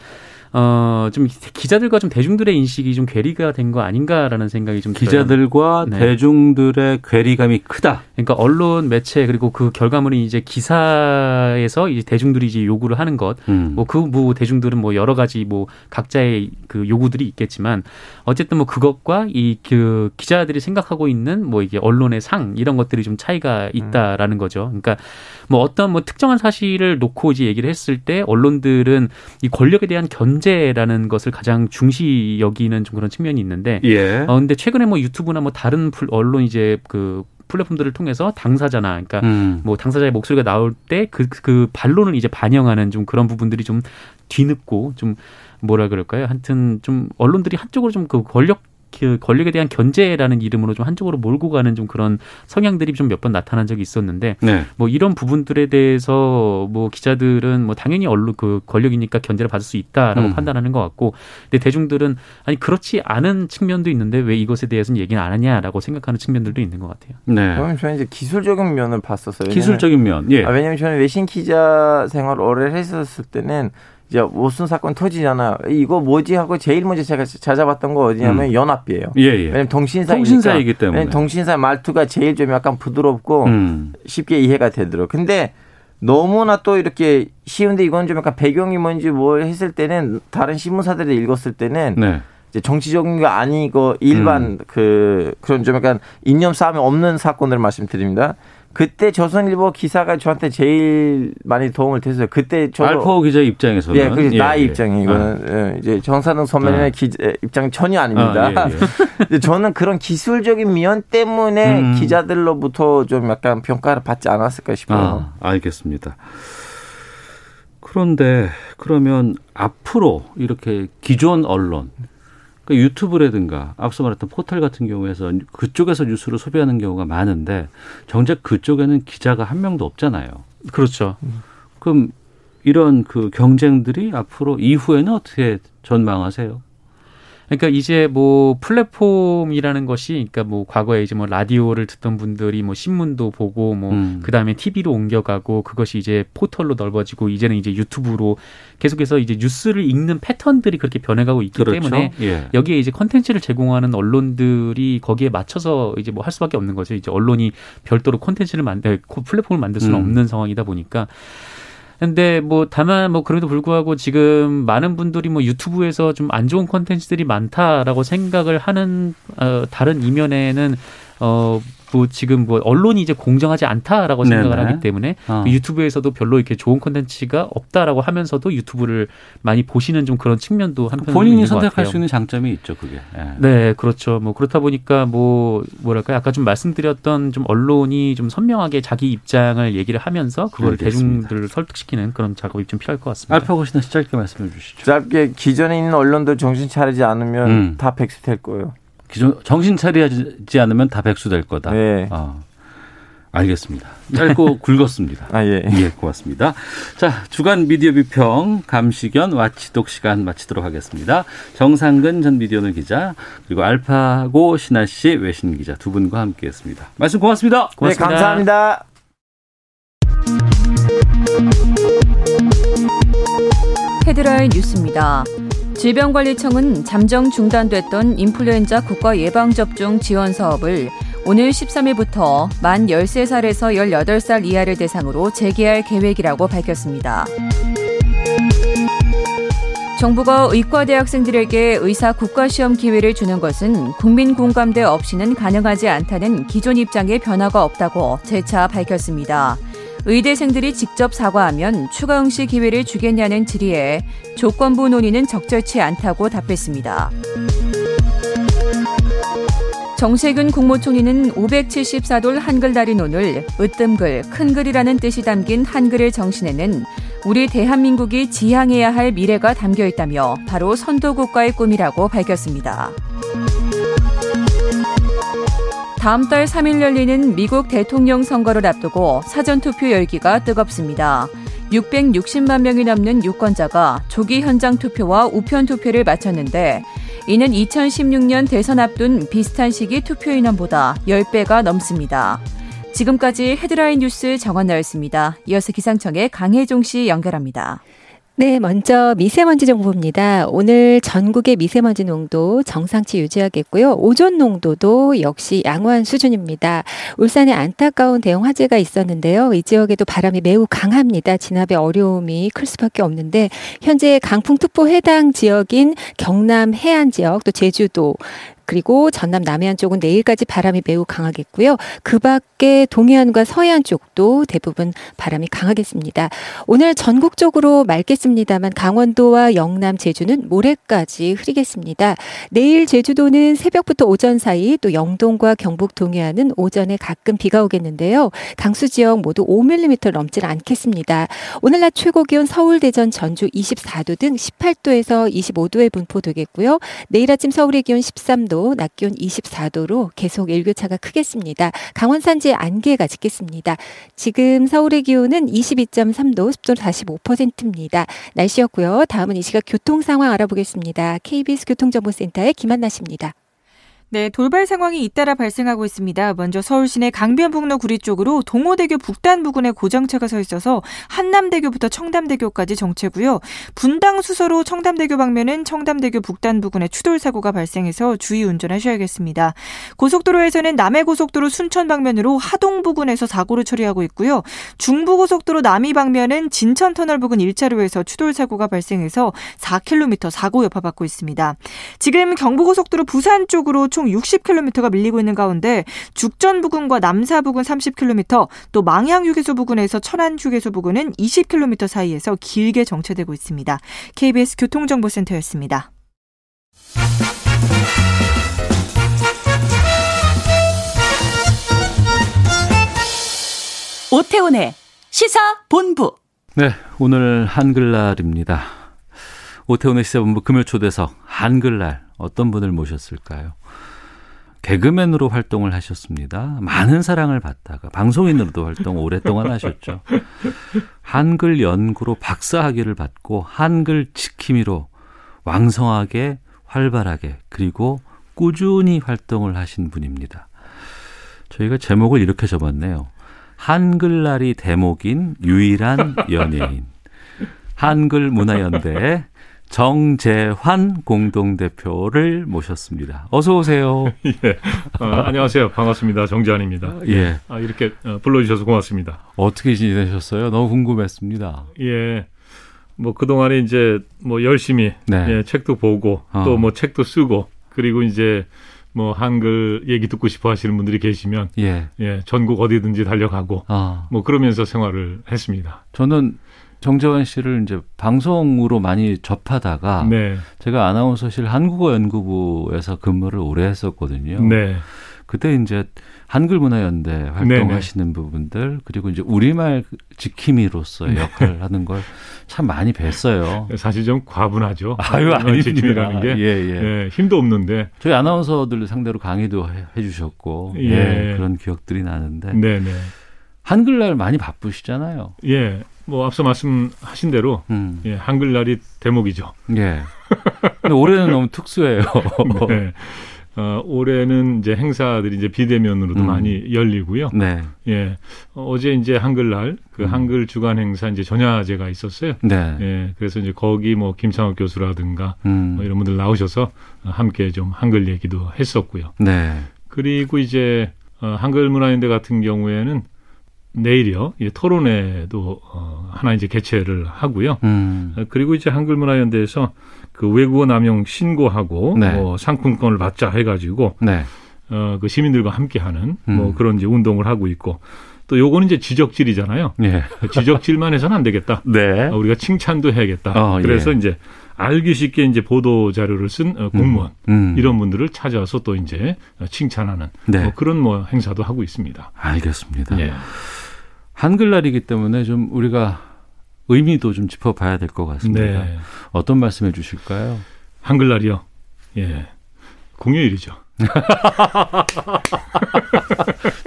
D: 어 좀 기자들과 좀 대중들의 인식이 좀 괴리가 된 거 아닌가라는 생각이 좀.
A: 기자들과
D: 네.
A: 대중들의 괴리감이 크다.
D: 그러니까 언론 매체 그리고 그 결과물이 이제 기사에서 이제 대중들이 이제 요구를 하는 것
A: 음.
D: 뭐그뭐 대중들은 뭐 여러 가지 뭐 각자의 그 요구들이 있겠지만 어쨌든 뭐 그것과 이 그 기자들이 생각하고 있는 뭐 이게 언론의 상 이런 것들이 좀 차이가 있다라는 거죠. 그러니까 뭐 어떤 뭐 특정한 사실을 놓고 이제 얘기를 했을 때 언론들은 이 권력에 대한 견 제라는 것을 가장 중시 여기는 좀 그런 측면이 있는데
A: 예.
D: 어 근데 최근에 뭐 유튜브나 뭐 다른 풀- 언론 이제 그 플랫폼들을 통해서 당사자나 그러니까
A: 음.
D: 뭐 당사자의 목소리가 나올 때 그 그 반론을 이제 반영하는 좀 그런 부분들이 좀 뒤늦고 좀 뭐라 그럴까요? 하여튼 좀 언론들이 한쪽으로 좀 그 권력 그 권력에 대한 견제라는 이름으로 좀 한쪽으로 몰고 가는 좀 그런 성향들이 좀 몇 번 나타난 적이 있었는데
A: 네.
D: 뭐 이런 부분들에 대해서 뭐 기자들은 뭐 당연히 언론 그 권력이니까 견제를 받을 수 있다라고
A: 음.
D: 판단하는 것 같고 근데 대중들은 아니 그렇지 않은 측면도 있는데 왜 이것에 대해서는 얘기는 안 하냐라고 생각하는 측면들도 있는 것 같아요.
A: 네.
E: 그러면 저는 이제 기술적인 면을 봤었어요. 왜냐면-
A: 기술적인 면. 예.
E: 아, 왜냐면 저는 외신 기자 생활 오래 했었을 때는 이제 무슨 사건 터지잖아. 이거 뭐지 하고 제일 먼저 제가 찾아봤던 거 어디냐면
A: 음.
E: 연합이에요.
A: 예, 예.
E: 왜냐면 통신사이니까.
A: 통신사이기 때문에.
E: 통신사 말투가 제일 좀 약간 부드럽고
A: 음.
E: 쉽게 이해가 되도록. 근데 너무나 또 이렇게 쉬운데 이건 좀 약간 배경이 뭔지 뭘 했을 때는 다른 신문사들이 읽었을 때는
A: 네.
E: 이제 정치적인 게 아니고 일반
A: 음.
E: 그 그런 좀 약간 이념 싸움이 없는 사건들을 말씀드립니다. 그때 조선일보 기사가 저한테 제일 많이 도움을 됐어요. 그때 저도
A: 알파오 기자 입장에서는
E: 예, 그
A: 예,
E: 나의
A: 예.
E: 입장이 이거는 예, 이제 정사동 선배님의
A: 아.
E: 기, 입장이 전혀 아닙니다.
A: 아, 예, 예.
E: 저는 그런 기술적인 미연 때문에
A: 음.
E: 기자들로부터 좀 약간 평가를 받지 않았을까 싶어요.
A: 아, 알겠습니다. 그런데 그러면 앞으로 이렇게 기존 언론 그러니까 유튜브라든가 앞서 말했던 포털 같은 경우에서 그쪽에서 뉴스를 소비하는 경우가 많은데 정작 그쪽에는 기자가 한 명도 없잖아요.
D: 그렇죠.
A: 그럼 이런 그 경쟁들이 앞으로 이후에는 어떻게 전망하세요?
D: 그러니까 이제 뭐 플랫폼이라는 것이 그러니까 뭐 과거에 이제 뭐 라디오를 듣던 분들이 뭐 신문도 보고 뭐
A: 음.
D: 그다음에 TV로 옮겨가고 그것이 이제 포털로 넓어지고 이제는 이제 유튜브로 계속해서 이제 뉴스를 읽는 패턴들이 그렇게 변해가고 있기
A: 그렇죠.
D: 때문에
A: 예.
D: 여기에 이제 컨텐츠를 제공하는 언론들이 거기에 맞춰서 이제 뭐 할 수밖에 없는 거죠. 이제 언론이 별도로 콘텐츠를 만들 플랫폼을 만들 수는
A: 음.
D: 없는 상황이다 보니까 근데 뭐 다만 뭐 그래도 불구하고 지금 많은 분들이 뭐 유튜브에서 좀 안 좋은 콘텐츠들이 많다라고 생각을 하는 어 다른 이면에는 어 뭐 지금 뭐 언론이 이제 공정하지 않다라고 생각을
A: 네네.
D: 하기 때문에
A: 어.
D: 그 유튜브에서도 별로 이렇게 좋은 콘텐츠가 없다라고 하면서도 유튜브를 많이 보시는 좀 그런 측면도 한편
A: 본인이 선택할
D: 같아요.
A: 수 있는 장점이 있죠, 그게. 예.
D: 네, 그렇죠. 뭐 그렇다 보니까 뭐 뭐랄까 아까 좀 말씀드렸던 좀 언론이 좀 선명하게 자기 입장을 얘기를 하면서 그걸
A: 알겠습니다.
D: 대중들을 설득시키는 그런 작업이 좀 필요할 것 같습니다.
A: 알파고 씨는 짧게 말씀해 주시죠.
E: 짧게 기존에 있는 언론들 정신 차리지 않으면
A: 음.
E: 다 백수 될 거예요.
A: 기존 정신 차리지 않으면 다 백수 될 거다.
E: 네.
A: 어, 알겠습니다. 짧고 굵었습니다.
E: 아 예.
A: 예, 고맙습니다. 자, 주간 미디어 비평 감시견 와치독 시간 마치도록 하겠습니다. 정상근 전 미디어널 기자 그리고 알파고 신하 씨 외신 기자 두 분과 함께 했습니다. 말씀 고맙습니다.
E: 네, 감사합니다.
F: 헤드라인 뉴스입니다. 질병관리청은 잠정 중단됐던 인플루엔자 국가 예방접종 지원 사업을 오늘 13일부터 만 13살에서 18살 이하를 대상으로 재개할 계획이라고 밝혔습니다. 정부가 의과대학생들에게 의사 국가시험 기회를 주는 것은 국민 공감대 없이는 가능하지 않다는 기존 입장에 변화가 없다고 재차 밝혔습니다. 의대생들이 직접 사과하면 추가 응시 기회를 주겠냐는 질의에 조건부 논의는 적절치 않다고 답했습니다. 정세균 국무총리는 574돌 한글날인 오늘 으뜸글, 큰글이라는 뜻이 담긴 한글의 정신에는 우리 대한민국이 지향해야 할 미래가 담겨 있다며 바로 선도국가의 꿈이라고 밝혔습니다. 다음 달 3일 열리는 미국 대통령 선거를 앞두고 사전투표 열기가 뜨겁습니다. 660만 명이 넘는 유권자가 조기 현장 투표와 우편 투표를 마쳤는데 이는 2016년 대선 앞둔 비슷한 시기 투표 인원보다 10배가 넘습니다. 지금까지 헤드라인 뉴스 정원나였습니다. 이어서 기상청의 강혜종 씨 연결합니다.
G: 네, 먼저 미세먼지 정보입니다. 오늘 전국의 미세먼지 농도 정상치 유지하겠고요. 오존 농도도 역시 양호한 수준입니다. 울산에 안타까운 대형 화재가 있었는데요. 이 지역에도 바람이 매우 강합니다. 진압에 어려움이 클 수밖에 없는데 현재 강풍특보 해당 지역인 경남 해안 지역 또 제주도 그리고 전남 남해안 쪽은 내일까지 바람이 매우 강하겠고요. 그 밖에 동해안과 서해안 쪽도 대부분 바람이 강하겠습니다. 오늘 전국적으로 맑겠습니다만 강원도와 영남, 제주는 모레까지 흐리겠습니다. 내일 제주도는 새벽부터 오전 사이 또 영동과 경북 동해안은 오전에 가끔 비가 오겠는데요. 강수 지역 모두 5mm 넘질 않겠습니다. 오늘 낮 최고 기온 서울, 대전, 전주 24도 등 18도에서 25도에 분포되겠고요. 내일 아침 서울의 기온 13도, 낮 기온 24도로 계속 일교차가 크겠습니다. 강원 산지에 안개가 짙겠습니다. 지금 서울의 기온은 22.3도, 습도는 45%입니다. 날씨였고요. 다음은 이 시각 교통 상황 알아보겠습니다. KBS 교통정보센터의 김한나 씨입니다.
H: 네, 돌발 상황이 잇따라 발생하고 있습니다. 먼저 서울 시내 강변북로 구리 쪽으로 동호대교 북단 부근에 고정차가 서 있어서 한남대교부터 청담대교까지 정체고요. 분당 수서로 청담대교 방면은 청담대교 북단 부근에 추돌 사고가 발생해서 주의 운전하셔야겠습니다. 고속도로에서는 남해고속도로 순천 방면으로 하동 부근에서 사고를 처리하고 있고요. 중부고속도로 남이 방면은 진천 터널 부근 1차로에서 추돌 사고가 발생해서 4km 사고 여파받고 있습니다. 지금 경부고속도로 부산 쪽으로 총 60km가 밀리고 있는 가운데 죽전 부근과 남사 부근 30km, 또 망양 휴게소 부근에서 천안 휴게소 부근은 20km 사이에서 길게 정체되고 있습니다. KBS 교통정보센터였습니다.
I: 오태훈의 시사 본부.
A: 네, 오늘 한글날입니다. 오태훈의 시사본부 금요 초대석 한글날 어떤 분을 모셨을까요? 개그맨으로 활동을 하셨습니다. 많은 사랑을 받다가 방송인으로도 활동 오랫동안 하셨죠. 한글 연구로 박사 학위를 받고 한글 지킴이로 왕성하게 활발하게 그리고 꾸준히 활동을 하신 분입니다. 저희가 제목을 이렇게 적었네요. 한글날이 대목인 유일한 연예인. 한글 문화연대 정재환 공동대표를 모셨습니다. 어서 오세요.
J: 예. 어, 안녕하세요. 반갑습니다. 정재환입니다.
A: 예.
J: 아, 이렇게 어, 불러주셔서 고맙습니다.
A: 어떻게 지내셨어요? 너무 궁금했습니다.
J: 예. 뭐 그동안에 이제 뭐 열심히
A: 네.
J: 예, 책도 보고
A: 어.
J: 또뭐 책도 쓰고 그리고 이제 뭐 한글 얘기 듣고 싶어 하시는 분들이 계시면
A: 예.
J: 예, 전국 어디든지 달려가고
A: 아.
J: 뭐 그러면서 생활을 했습니다.
A: 저는 정재환 씨를 이제 방송으로 많이 접하다가
J: 네.
A: 제가 아나운서실 한국어 연구부에서 근무를 오래 했었거든요.
J: 네.
A: 그때 이제 한글문화연대 활동하시는 부분들 그리고 이제 우리말 지킴이로서의
J: 네.
A: 역할을 하는 걸 참 많이 뵀어요.
J: 사실 좀 과분하죠.
A: 아유,
J: 우리말
A: 아닙니다.
J: 게
A: 예, 예.
J: 예, 힘도 없는데
A: 저희 아나운서들 상대로 강의도 해, 해주셨고
J: 예.
A: 예, 그런 기억들이 나는데
J: 네, 네.
A: 한글날 많이 바쁘시잖아요.
J: 예. 뭐 앞서 말씀하신 대로
A: 음.
J: 예, 한글날이 대목이죠.
A: 예. 근데 올해는 너무 특수해요.
J: 네. 어, 올해는 이제 행사들이 이제 비대면으로도
A: 음.
J: 많이 열리고요.
A: 네.
J: 예. 어, 어제 이제 한글날 그
A: 음.
J: 한글 주간 행사 이제 전야제가 있었어요.
A: 네.
J: 예. 그래서 이제 거기 뭐 김창욱 교수라든가
A: 음.
J: 뭐 이런 분들 나오셔서 어, 함께 좀 한글 얘기도 했었고요.
A: 네.
J: 그리고 이제 어, 한글 문화연대 같은 경우에는 내일이요. 이 토론회도 어, 하나 이제 개최를 하고요.
A: 음.
J: 어, 그리고 이제 한글문화연대에서 그 외국어 남용 신고하고
A: 네.
J: 뭐 상품권을 받자 해가지고
A: 네.
J: 어, 그 시민들과 함께하는
A: 음.
J: 뭐 그런 이제 운동을 하고 있고 또 요거는 이제 지적질이잖아요.
A: 예.
J: 지적질만 해서는 안 되겠다.
A: 네.
J: 어, 우리가 칭찬도 해야겠다.
A: 어,
J: 그래서
A: 예.
J: 이제 알기 쉽게 이제 보도 자료를 쓴 어, 공무원
A: 음.
J: 이런 분들을 찾아서 또 이제 어, 칭찬하는
A: 네.
J: 뭐 그런 뭐 행사도 하고 있습니다.
A: 알겠습니다.
J: 예.
A: 한글날이기 때문에 좀 우리가 의미도 좀 짚어봐야 될 것 같습니다.
J: 네.
A: 어떤 말씀해 주실까요?
J: 한글날이요. 예. 공휴일이죠.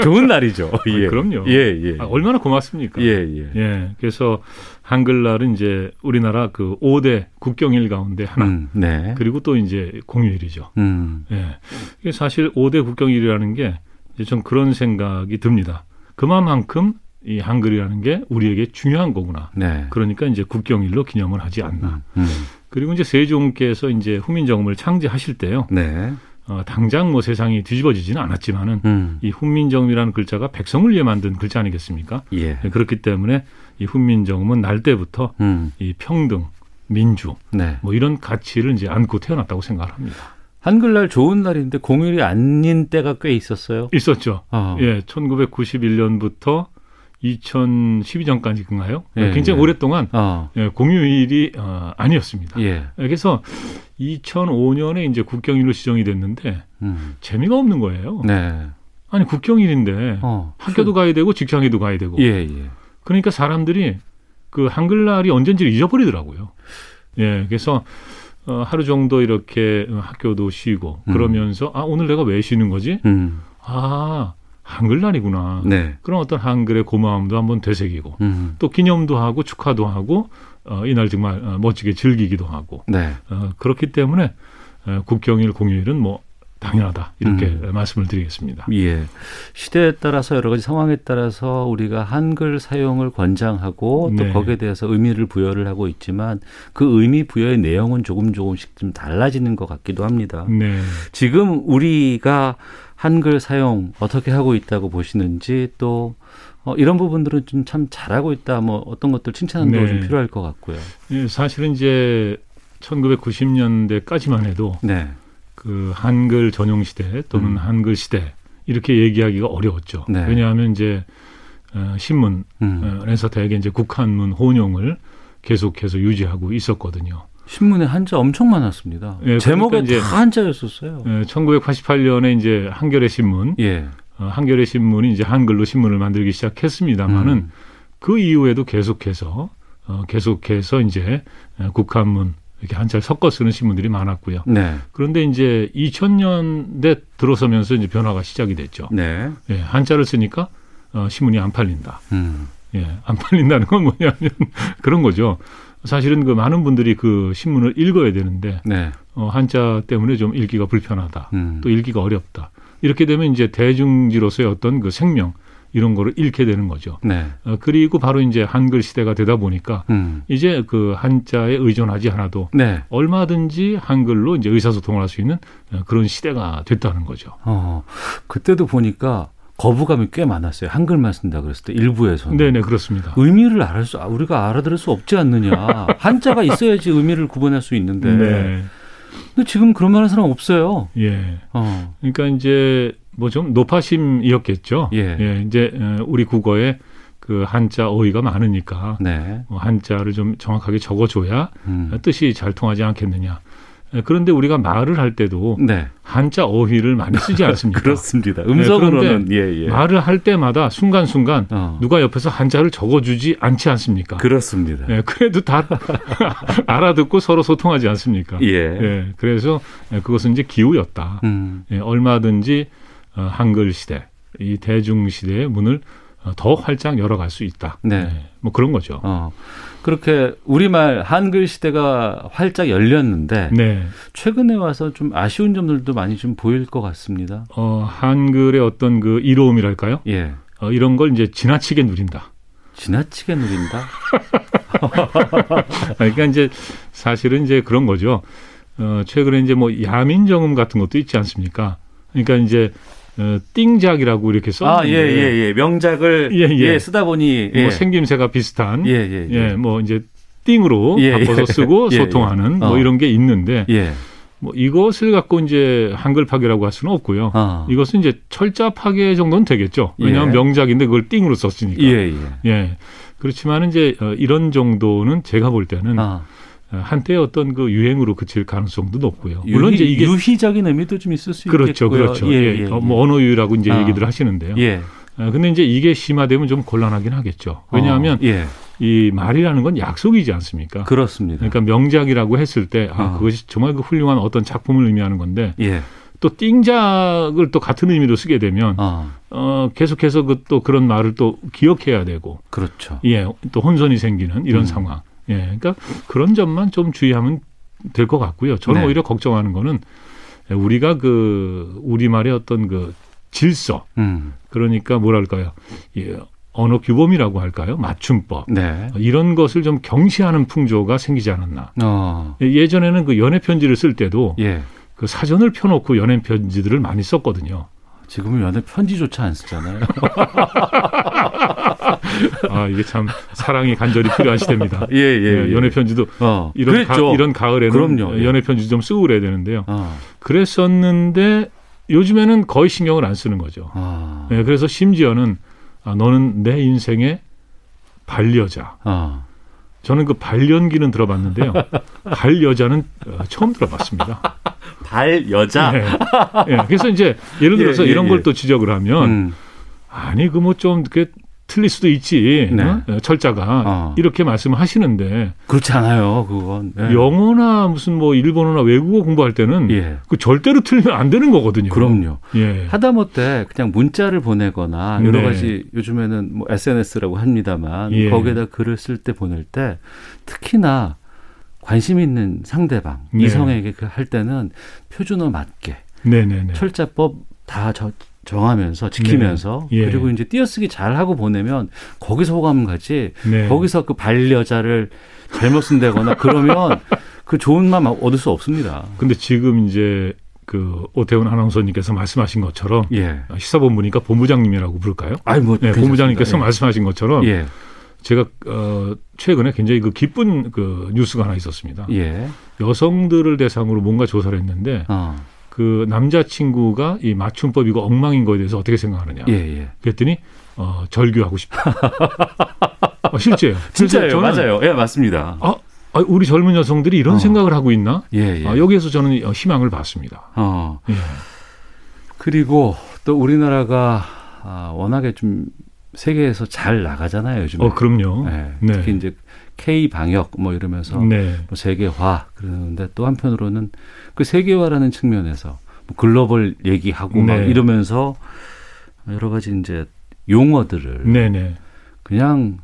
A: 좋은 날이죠.
J: 아, 그럼요.
A: 예, 예.
J: 아, 얼마나 고맙습니까?
A: 예, 예.
J: 예. 그래서 한글날은 이제 우리나라 그 5대 국경일 가운데 하나.
A: 음, 네.
J: 그리고 또 이제 공휴일이죠.
A: 음.
J: 예. 사실 5대 국경일이라는 게 이제 좀 그런 생각이 듭니다. 그만큼 이 한글이라는 게 우리에게 중요한 거구나.
A: 네.
J: 그러니까 이제 국경일로 기념을 하지 않나.
A: 음.
J: 그리고 이제 세종께서 이제 후민정음을 창제하실 때요.
A: 네.
J: 어, 당장 뭐 세상이 뒤집어지지는 않았지만은
A: 음.
J: 이 훈민정음이라는 글자가 백성을 위해 만든 글자 아니겠습니까?
A: 예.
J: 네, 그렇기 때문에 이 훈민정음은 날 때부터
A: 음.
J: 이 평등, 민주
A: 네.
J: 뭐 이런 가치를 이제 안고 태어났다고 생각을 합니다.
A: 한글날 좋은 날인데 공휴일이 아닌 때가 꽤 있었어요.
J: 있었죠.
A: 어.
J: 예, 1991년부터 2012년까지인가요?
A: 예,
J: 굉장히
A: 예.
J: 오랫동안
A: 어.
J: 예, 공휴일이 어, 아니었습니다.
A: 예.
J: 그래서 2005년에 이제 국경일로 지정이 됐는데
A: 음.
J: 재미가 없는 거예요.
A: 네.
J: 아니 국경일인데
A: 어.
J: 학교도 가야 되고 직장에도 가야 되고.
A: 예, 예.
J: 그러니까 사람들이 그 한글날이 언젠지를 잊어버리더라고요. 예, 그래서 어, 하루 정도 이렇게 학교도 쉬고
A: 음.
J: 그러면서 아 오늘 내가 왜 쉬는 거지?
A: 음.
J: 아 한글날이구나.
A: 네.
J: 그런 어떤 한글의 고마움도 한번 되새기고
A: 음.
J: 또 기념도 하고 축하도 하고 어, 이날 정말 어, 멋지게 즐기기도 하고
A: 네.
J: 어, 그렇기 때문에 어, 국경일 공휴일은 뭐 당연하다 이렇게
A: 음.
J: 말씀을 드리겠습니다.
A: 예. 시대에 따라서 여러 가지 상황에 따라서 우리가 한글 사용을 권장하고 또
J: 네.
A: 거기에 대해서 의미를 부여를 하고 있지만 그 의미 부여의 내용은 조금 조금씩 좀 달라지는 것 같기도 합니다.
J: 네.
A: 지금 우리가 한글 사용 어떻게 하고 있다고 보시는지 또 어, 이런 부분들은 좀 참 잘하고 있다. 뭐 어떤 것들 칭찬도
J: 네.
A: 좀 필요할 것 같고요.
J: 예, 사실은 이제 1990년대까지만 해도
A: 네.
J: 그 한글 전용 시대 또는
A: 음.
J: 한글 시대 이렇게 얘기하기가 어려웠죠.
A: 네.
J: 왜냐하면 이제 어, 신문
A: 음.
J: 에서 대개 이제 국한문 혼용을 계속해서 유지하고 있었거든요.
A: 신문에 한자 엄청 많았습니다.
J: 예,
A: 제목에
J: 그러니까 이제
A: 다 한자였었어요.
J: 예, 1988년에 이제 한겨레 신문,
A: 예.
J: 어, 한겨레 신문이 이제 한글로 신문을 만들기 시작했습니다만은
A: 음.
J: 그 이후에도 계속해서 어, 계속해서 이제 어, 국한문 이렇게 한자를 섞어 쓰는 신문들이 많았고요.
A: 네.
J: 그런데 이제 2000년대 들어서면서 이제 변화가 시작이 됐죠.
A: 네.
J: 예, 한자를 쓰니까 어, 신문이 안 팔린다.
A: 음.
J: 예, 안 팔린다는 건 뭐냐면 그런 거죠. 사실은 그 많은 분들이 그 신문을 읽어야 되는데
A: 네.
J: 어, 한자 때문에 좀 읽기가 불편하다.
A: 음.
J: 또 읽기가 어렵다. 이렇게 되면 이제 대중지로서의 어떤 그 생명 이런 거를 잃게 되는 거죠.
A: 네.
J: 어, 그리고 바로 이제 한글 시대가 되다 보니까
A: 음.
J: 이제 그 한자에 의존하지 않아도
A: 네.
J: 얼마든지 한글로 이제 의사소통을 할 수 있는 어, 그런 시대가 됐다는 거죠.
A: 어, 그때도 보니까 거부감이 꽤 많았어요. 한글만 쓴다 그랬을 때 일부에서는.
J: 네네 그렇습니다.
A: 의미를 알을 수 우리가 알아들을 수 없지 않느냐. 한자가 있어야지 의미를 구분할 수 있는데.
J: 네.
A: 근데 지금 그런 말하는 사람 없어요.
J: 예.
A: 어.
J: 그러니까 이제 뭐 좀 노파심이었겠죠.
A: 예.
J: 이제 어, 우리 국어에 그 한자 어휘가 많으니까
A: 네.
J: 뭐 한자를 좀 정확하게 적어줘야
A: 음.
J: 뜻이 잘 통하지 않겠느냐. 예, 그런데 우리가 말을 할 때도
A: 네.
J: 한자 어휘를 많이 쓰지 않습니까?
A: 그렇습니다.
J: 네,
A: 음성으로는
J: 그런데
A: 예, 예.
J: 말을 할 때마다 순간순간
A: 어.
J: 누가 옆에서 한자를 적어주지 않지 않습니까?
A: 그렇습니다.
J: 예, 그래도 다 알아듣고 서로 소통하지 않습니까?
A: 예.
J: 그래서 예, 그것은 이제 기우였다.
A: 음.
J: 예, 얼마든지 어, 한글 시대, 이 대중 시대의 문을 어, 더 활짝 열어갈 수 있다.
A: 네.
J: 예, 뭐 그런 거죠.
A: 어. 그렇게 우리말 한글 시대가 활짝 열렸는데
J: 네.
A: 최근에 와서 좀 아쉬운 점들도 많이 좀 보일 것 같습니다.
J: 어, 한글의 어떤 그 이로움이랄까요?
A: 예.
J: 어, 이런 걸 이제 지나치게 누린다.
A: 지나치게 누린다.
J: 그러니까 이제 사실은 이제 그런 거죠. 어, 최근에 이제 뭐 야민 정음 같은 것도 있지 않습니까? 그러니까 이제 어, 띵작이라고 이렇게 썼는데
A: 아, 예, 예, 예. 명작을
J: 예, 예.
A: 예, 쓰다 보니 예.
J: 뭐 생김새가 비슷한
A: 예, 예, 예.
J: 뭐 이제 띵으로
A: 예,
J: 바꿔서
A: 예.
J: 쓰고
A: 예, 예.
J: 소통하는 뭐
A: 어.
J: 이런 게 있는데
A: 예.
J: 뭐 이것을 갖고 이제 한글 파괴라고 할 수는 없고요.
A: 어.
J: 이것은 이제 철자 파괴 정도는 되겠죠. 왜냐하면
A: 예.
J: 명작인데 그걸 띵으로 썼으니까.
A: 예, 예.
J: 예. 그렇지만 이제 어, 이런 정도는 제가 볼 때는
A: 아.
J: 어, 한때 어떤 그 유행으로 그칠 가능성도 높고요. 물론
A: 유희,
J: 이제 이게
A: 유희적인 의미도 좀 있을 수
J: 그렇죠,
A: 있겠고요.
J: 그렇죠.
A: 예,
J: 예,
A: 예,
J: 어, 뭐 언어유라고 이제
A: 아.
J: 얘기들 하시는데요.
A: 예.
J: 어, 근데 이제 이게 심화되면 좀 곤란하긴 하겠죠. 왜냐하면
A: 어, 예.
J: 이 말이라는 건 약속이지 않습니까?
A: 그렇습니다.
J: 그러니까 명작이라고 했을 때 아,
A: 어.
J: 그것이 정말 그 훌륭한 어떤 작품을 의미하는 건데
A: 예.
J: 또 띵작을 또 같은 의미로 쓰게 되면
A: 어.
J: 어, 계속해서 그 또 그런 말을 또 기억해야 되고
A: 그렇죠.
J: 예, 또 혼선이 생기는 이런
A: 음.
J: 상황. 예, 그러니까 그런 점만 좀 주의하면 될 것 같고요. 저는
A: 네.
J: 오히려 걱정하는 거는 우리가 그 우리말의 어떤 그 질서,
A: 음.
J: 그러니까 뭐랄까요, 예, 언어 규범이라고 할까요, 맞춤법
A: 네.
J: 이런 것을 좀 경시하는 풍조가 생기지 않았나.
A: 어.
J: 예, 예전에는 그 연애 편지를 쓸 때도
A: 예.
J: 그 사전을 펴놓고 연애 편지들을 많이 썼거든요.
A: 지금은 연애 편지조차 안 쓰잖아요.
J: 아 이게 참 사랑이 간절히 필요한 시대입니다.
A: 예, 예, 예.
J: 연애 편지도
A: 어.
J: 이런 가. 이런 가을에는
A: 그럼요. 예.
J: 연애 편지 좀 쓰고 그래야 되는데요.
A: 어.
J: 그랬었는데 요즘에는 거의 신경을 안 쓰는 거죠.
A: 아.
J: 예, 그래서 심지어는 아, 너는 내 인생의 반려자.
A: 아.
J: 저는 그 발연기는 들어봤는데요. 반여자는 어, 처음 들어봤습니다.
A: 발 여자.
J: 예. 예, 그래서 이제 예를 들어서
A: 예, 예,
J: 이런
A: 예.
J: 걸또 지적을 하면
A: 음.
J: 아니 그 뭐좀그 틀릴 수도 있지
A: 네.
J: 어? 철자가
A: 어.
J: 이렇게 말씀하시는데
A: 그렇지 않아요. 그건. 예.
J: 영어나 무슨 뭐 일본어나 외국어 공부할 때는
A: 예.
J: 그 절대로 틀리면 안 되는 거거든요.
A: 그럼요.
J: 예.
A: 하다못해 그냥 문자를 보내거나 여러
J: 네.
A: 가지 요즘에는 뭐 SNS라고 합니다만
J: 예.
A: 거기에다 글을 쓸 때 보낼 때 특히나 관심 있는 상대방
J: 네.
A: 이성에게 그 할 때는 표준어 맞게
J: 네네네.
A: 철자법 다 저, 정하면서 지키면서
J: 네. 예.
A: 그리고 이제 띄어쓰기 잘 하고 보내면 거기서 호감 가지
J: 네.
A: 거기서 그 반려자를 잘못 쓴다거나 그러면 그 좋은 마음 얻을 수 없습니다.
J: 근데 지금 이제 그 오태훈 아나운서님께서 말씀하신 것처럼
A: 예.
J: 시사본부니까 본부장님이라고 부를까요?
A: 아니 뭐
J: 네. 본부장님께서
A: 예.
J: 말씀하신 것처럼
A: 예.
J: 제가 어 최근에 굉장히 그 기쁜 그 뉴스가 하나 있었습니다.
A: 예.
J: 여성들을 대상으로 뭔가 조사를 했는데
A: 어.
J: 그 남자친구가 이 맞춤법이고 엉망인 거에 대해서 어떻게 생각하느냐.
A: 예, 예.
J: 그랬더니 어 절규하고 싶다. 어, 실제예요.
A: 진짜예요.
J: 저는
A: 맞아요. 예, 맞습니다.
J: 아, 아, 우리 젊은 여성들이 이런
A: 어.
J: 생각을 하고 있나?
A: 예, 예.
J: 아, 여기에서 저는 어, 희망을 봤습니다.
A: 어.
J: 예.
A: 그리고 또 우리나라가 아, 워낙에 좀 세계에서 잘 나가잖아요, 요즘에.
J: 어, 그럼요.
A: 예,
J: 네.
A: 특히 이제 K 방역 뭐 이러면서
J: 네.
A: 뭐 세계화 그러는데 또 한편으로는 그 세계화라는 측면에서 뭐 글로벌 얘기하고 막
J: 네.
A: 이러면서 여러 가지 이제 용어들을
J: 네네.
A: 그냥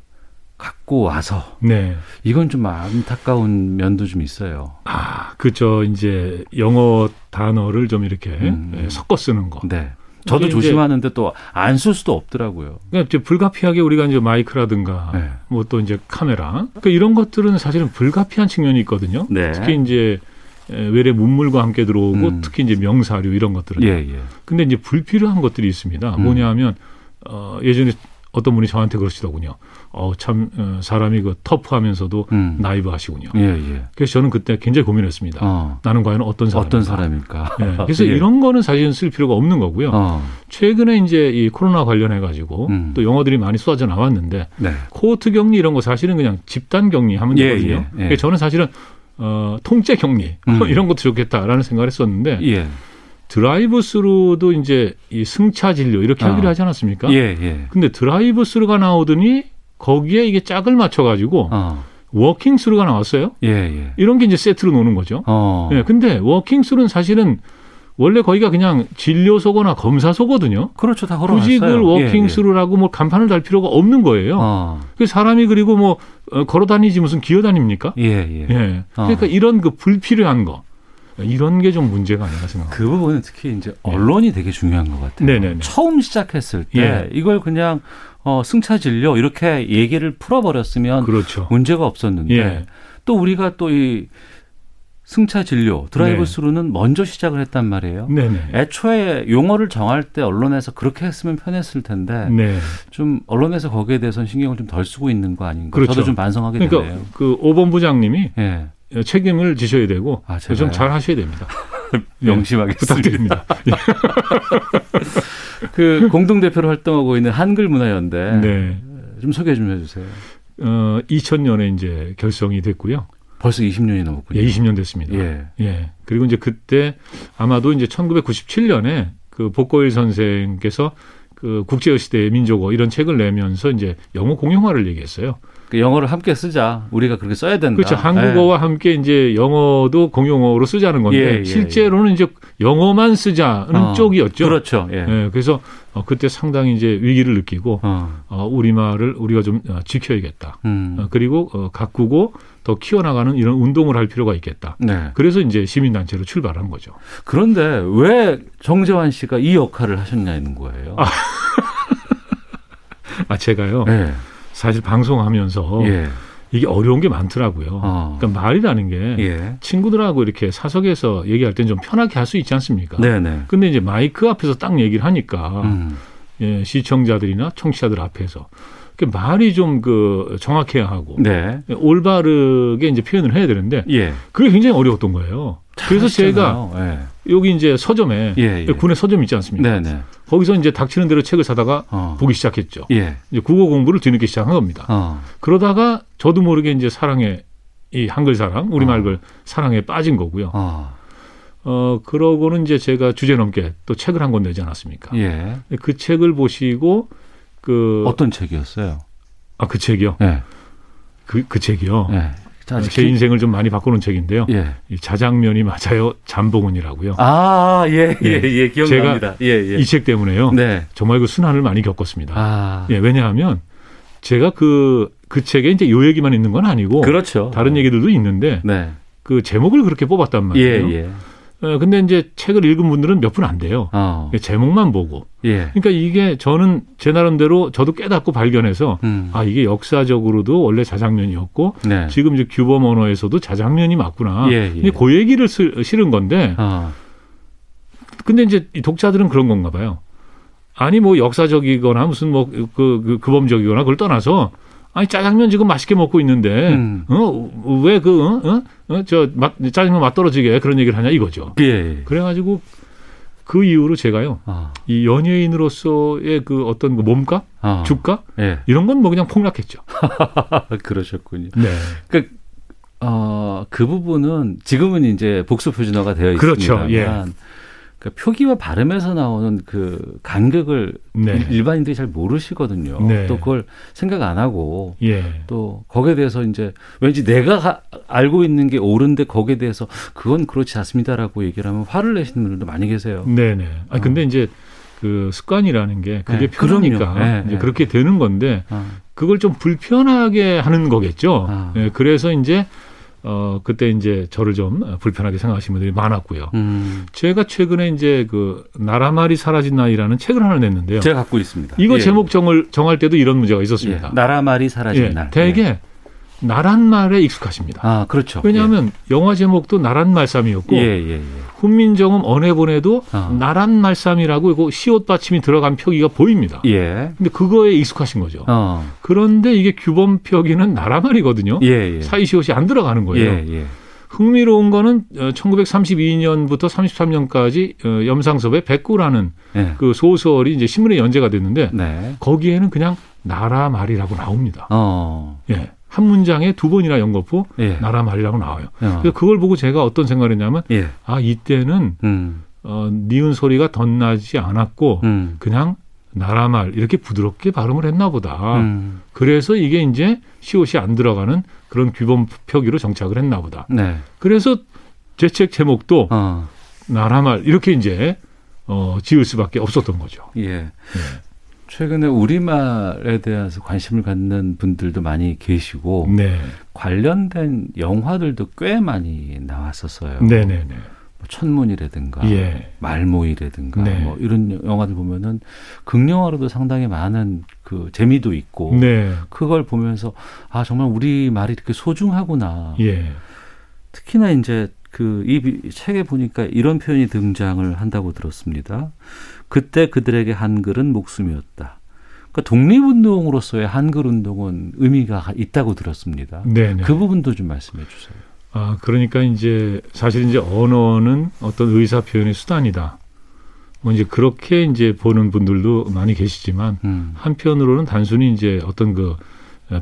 A: 갖고 와서
J: 네.
A: 이건 좀 안타까운 면도 좀 있어요.
J: 아, 그저 이제 영어 단어를 좀 이렇게
A: 음.
J: 예, 섞어 쓰는 거.
A: 네. 저도 조심하는데 또 안 쓸 수도 없더라고요.
J: 그러니까 이제 불가피하게 우리가 이제 마이크라든가
A: 네.
J: 뭐또 이제 카메라 그러니까 이런 것들은 사실은 불가피한 측면이 있거든요.
A: 네.
J: 특히 이제 에, 외래 문물과 함께 들어오고
A: 음.
J: 특히 이제 명사류 이런 것들은.
A: 예, 예.
J: 근데 이제 불필요한 것들이 있습니다.
A: 음.
J: 뭐냐하면 어, 예전에 어떤 분이 저한테 그러시더군요. 어, 참 어, 사람이 그 터프하면서도
A: 음.
J: 나이브하시군요.
A: 예, 예.
J: 그래서 저는 그때 굉장히 고민했습니다.
A: 어.
J: 나는 과연 어떤 사람
A: 어떤 사람일까?
J: 네, 그래서
A: 예.
J: 이런 거는 사실은 쓸 필요가 없는 거고요.
A: 어.
J: 최근에 이제 이 코로나 관련해 가지고
A: 음.
J: 또 영어들이 많이 쏟아져 나왔는데
A: 네.
J: 코호트 격리 이런 거 사실은 그냥 집단 격리하면
A: 예,
J: 되거든요.
A: 예, 예.
J: 그러니까 저는 사실은 어, 통째 격리
A: 음.
J: 이런 것도 좋겠다라는 생각을 했었는데
A: 예.
J: drive through도 이제 이 승차 진료 이렇게
A: 어.
J: 하기로 하지 않았습니까?
A: 예, 예.
J: 근데 drive through가 나오더니 거기에 이게 짝을 맞춰 가지고
A: 어.
J: walking through가 나왔어요.
A: 예, 예.
J: 이런 게 이제 세트로 노는 거죠.
A: 어.
J: 예, 근데 walking through는 사실은 원래 거기가 그냥 진료소거나 검사소거든요.
A: 그렇죠. 다
J: 굳이 그걸
A: 걸어놨어요.
J: walking
A: 예, 예.
J: 스루라고 뭐 간판을 달 필요가 없는 거예요.
A: 어.
J: 그 사람이 그리고 뭐 어, 걸어 다니지 무슨 기어 다닙니까?
A: 예, 예.
J: 예.
A: 어.
J: 그러니까 이런 그 불필요한 거 이런 게 좀 문제가 아닌가 생각합니다.
A: 그 부분은 특히 이제 언론이 되게 중요한 것 같아요.
J: 네네네.
A: 처음 시작했을 때
J: 예.
A: 이걸 그냥 어, 승차 진료 이렇게 얘기를 풀어버렸으면
J: 그렇죠.
A: 문제가 없었는데
J: 예.
A: 또 우리가 또 이 승차 진료 드라이브
J: 네.
A: 스루는 먼저 시작을 했단 말이에요.
J: 네네.
A: 애초에 용어를 정할 때 언론에서 그렇게 했으면 편했을 텐데
J: 네.
A: 좀 언론에서 거기에 대해서는 신경을 좀 덜 쓰고 있는 거 아닌가
J: 그렇죠.
A: 저도 좀 반성하게
J: 그러니까
A: 되네요.
J: 그 오본 부장님이
A: 예.
J: 책임을 지셔야 되고
A: 아,
J: 좀
A: 제가요?
J: 잘 하셔야 됩니다. 예,
A: 명심하겠습니다.
J: 부탁드립니다. 예.
A: 그 공동 대표로 활동하고 있는 한글 문화연대
J: 네.
A: 좀 소개 좀 해주세요.
J: 어, 2000년에 이제 결성이 됐고요.
A: 벌써 20년이 넘었군요.
J: 예, 20년 됐습니다.
A: 예.
J: 예. 그리고 이제 그때 아마도 이제 1997년에 그 복고일 선생께서 그 국제시대의 민족어 이런 책을 내면서 이제 영어 공용화를 얘기했어요.
A: 그 영어를 함께 쓰자. 우리가 그렇게 써야 된다.
J: 그렇죠. 한국어와 함께 이제 영어도 공용어로 쓰자는 건데
A: 예, 예,
J: 실제로는 이제 영어만 쓰자는
A: 어,
J: 쪽이었죠.
A: 그렇죠. 예.
J: 예, 그래서 어, 그때 상당히 이제 위기를 느끼고
A: 어.
J: 어, 우리말을 우리가 좀 어, 지켜야겠다.
A: 음.
J: 어, 그리고 어, 가꾸고 더 키워나가는 이런 운동을 할 필요가 있겠다.
A: 네.
J: 그래서 이제 시민단체로 출발한 거죠.
A: 그런데 왜 정재환 씨가 이 역할을 하셨냐는 거예요.
J: 아, 아 제가요.
A: 예.
J: 사실 방송하면서
A: 예.
J: 이게 어려운 게 많더라고요.
A: 어.
J: 그러니까 말이라는 게
A: 예.
J: 친구들하고 이렇게 사석에서 얘기할 땐좀 편하게 할 수 있지 않습니까?
A: 네네.
J: 근데 이제 마이크 앞에서 딱 얘기를 하니까
A: 음.
J: 예, 시청자들이나 청취자들 앞에서 그 말이 좀 그 정확해야 하고
A: 네.
J: 올바르게 이제 표현을 해야 되는데
A: 예.
J: 그게 굉장히 어려웠던 거예요. 그래서 제가
A: 예.
J: 여기 이제 서점에
A: 예, 예.
J: 군의 서점 있지 않습니까?
A: 네네.
J: 거기서 이제 닥치는 대로 책을 사다가
A: 어.
J: 보기 시작했죠.
A: 예.
J: 이제 국어 공부를 뒤늦게 시작한 겁니다.
A: 어.
J: 그러다가 저도 모르게 이제 사랑에 이 한글 사랑, 우리말글 사랑에 빠진 거고요.
A: 어.
J: 어, 그러고는 이제 제가 주제 넘게 또 책을 한 권 내지 않았습니까?
A: 예.
J: 그 책을 보시고 그
A: 어떤 책이었어요?
J: 아, 그 책이요.
A: 예.
J: 그, 그 책이요.
A: 예. 자,
J: 제 인생을 좀 많이 바꾸는 책인데요.
A: 예.
J: 이 자장면이 맞아요. 잠봉은이라고요.
A: 아, 예, 예,
J: 예.
A: 예, 기억납니다. 예, 예.
J: 이책 때문에요.
A: 네.
J: 정말 그 순환을 많이 겪었습니다.
A: 아.
J: 예, 왜냐하면 제가 그, 그 책에 이제 요 얘기만 있는 건 아니고
A: 그렇죠.
J: 다른 얘기들도 있는데
A: 네.
J: 그 제목을 그렇게 뽑았단
A: 예,
J: 말이에요.
A: 예.
J: 어, 근데 이제 책을 읽은 분들은 몇 분 안 돼요.
A: 어.
J: 제목만 보고.
A: 예.
J: 그러니까 이게 저는 제 나름대로 저도 깨닫고 발견해서
A: 음.
J: 아 이게 역사적으로도 원래 자장면이었고
A: 네.
J: 지금 이제 규범 언어에서도 자장면이 맞구나.
A: 예, 예.
J: 근데 그 얘기를 쓰, 실은 건데
A: 어.
J: 근데 이제 이 독자들은 그런 건가 봐요. 아니 뭐 역사적이거나 무슨 뭐 그 그, 규범적이거나 그걸 떠나서 아니 짜장면 지금 맛있게 먹고 있는데
A: 음.
J: 어왜그 어? 어? 어? 저 맛, 짜장면 맛 떨어지게 그런 얘기를 하냐 이거죠.
A: 예.
J: 그래가지고 그 이후로 제가요
A: 어.
J: 이 연예인으로서의 그 어떤 그 몸값,
A: 어.
J: 주가
A: 예.
J: 이런 건 뭐 그냥 폭락했죠.
A: 그러셨군요.
J: 네.
A: 그러니까 어, 그 부분은 지금은 이제 복수 표준화가 되어
J: 그렇죠.
A: 있습니다만
J: 예.
A: 그 표기와 발음에서 나오는 그 간격을
J: 네.
A: 일반인들이 잘 모르시거든요.
J: 네.
A: 또 그걸 생각 안 하고
J: 예.
A: 또 거기에 대해서 이제 왠지 내가 가- 알고 있는 게 옳은데 거기에 대해서 그건 그렇지 않습니다라고 얘기를 하면 화를 내시는 분들도 많이 계세요.
J: 네네. 아 근데 이제 그 습관이라는 게 그게
A: 네,
J: 편하니까.
A: 네,
J: 이제
A: 네.
J: 그렇게 되는 건데
A: 어.
J: 그걸 좀 불편하게 하는 거겠죠.
A: 아.
J: 예, 그래서 이제 어 그때 이제 저를 좀 불편하게 생각하시는 분들이 많았고요.
A: 음.
J: 제가 최근에 이제 그 나라말이 사라진 나이라는 책을 하나 냈는데요.
A: 제가 갖고 있습니다.
J: 이거
A: 예.
J: 제목 정을 정할 때도 이런 문제가 있었습니다.
A: 예. 나라 말이 사라진
J: 예,
A: 날.
J: 되게
A: 예.
J: 나란 말에 익숙하십니다.
A: 아 그렇죠.
J: 왜냐하면 영화 제목도 나란
A: 예, 예, 예.
J: 훈민정음 언해본에도
A: 어.
J: 나란 말씀이라고 이거 시옷 받침이 들어간 표기가 보입니다.
A: 예.
J: 근데 그거에 익숙하신 거죠.
A: 어.
J: 그런데 이게 규범 표기는 나라 말이거든요.
A: 예, 예.
J: 사이시옷이 안 들어가는 거예요.
A: 예, 예.
J: 흥미로운 거는 1932년부터 33년까지 어, 염상섭의 백구라는
A: 예.
J: 그 소설이 이제 신문에 연재가 됐는데
A: 네.
J: 거기에는 그냥 나라 말이라고 나옵니다.
A: 어.
J: 예. 한 문장에 두 번이나 연거푸
A: 예.
J: 나라 말이라고 나와요.
A: 어.
J: 그래서 그걸 보고 제가 어떤 생각을 했냐면
A: 예.
J: 아 이때는
A: 음.
J: 어, 니은 소리가 덧나지 않았고
A: 음.
J: 그냥 나라 말 이렇게 부드럽게 발음을 했나 보다.
A: 음.
J: 그래서 이게 이제 시옷이 안 들어가는 그런 규범 표기로 정착을 했나 보다.
A: 네.
J: 그래서 제 책 제목도
A: 어.
J: 나라 말 이렇게 이제 어, 지을 수밖에 없었던 거죠.
A: 예. 최근에 우리말에 대해서 관심을 갖는 분들도 많이 계시고
J: 네.
A: 관련된 영화들도 꽤 많이 나왔었어요.
J: 네 네 네.
A: 뭐 천문이라든가
J: 예.
A: 말모이라든가
J: 네.
A: 뭐 이런 영화들 보면은 극영화로도 상당히 많은 그 재미도 있고
J: 네.
A: 그걸 보면서 아 정말 우리 말이 이렇게 소중하구나.
J: 예.
A: 특히나 이제 그 이 책에 보니까 이런 표현이 등장을 한다고 들었습니다. 그때 그들에게 한글은 목숨이었다. 그러니까 독립운동으로서의 한글 운동은 의미가 있다고 들었습니다.
J: 네네.
A: 그 부분도 좀 말씀해 주세요.
J: 아, 그러니까 이제 사실 이제 언어는 어떤 의사 표현의 수단이다. 뭐 이제 그렇게 이제 보는 분들도 많이 계시지만
A: 음.
J: 한편으로는 단순히 이제 어떤 그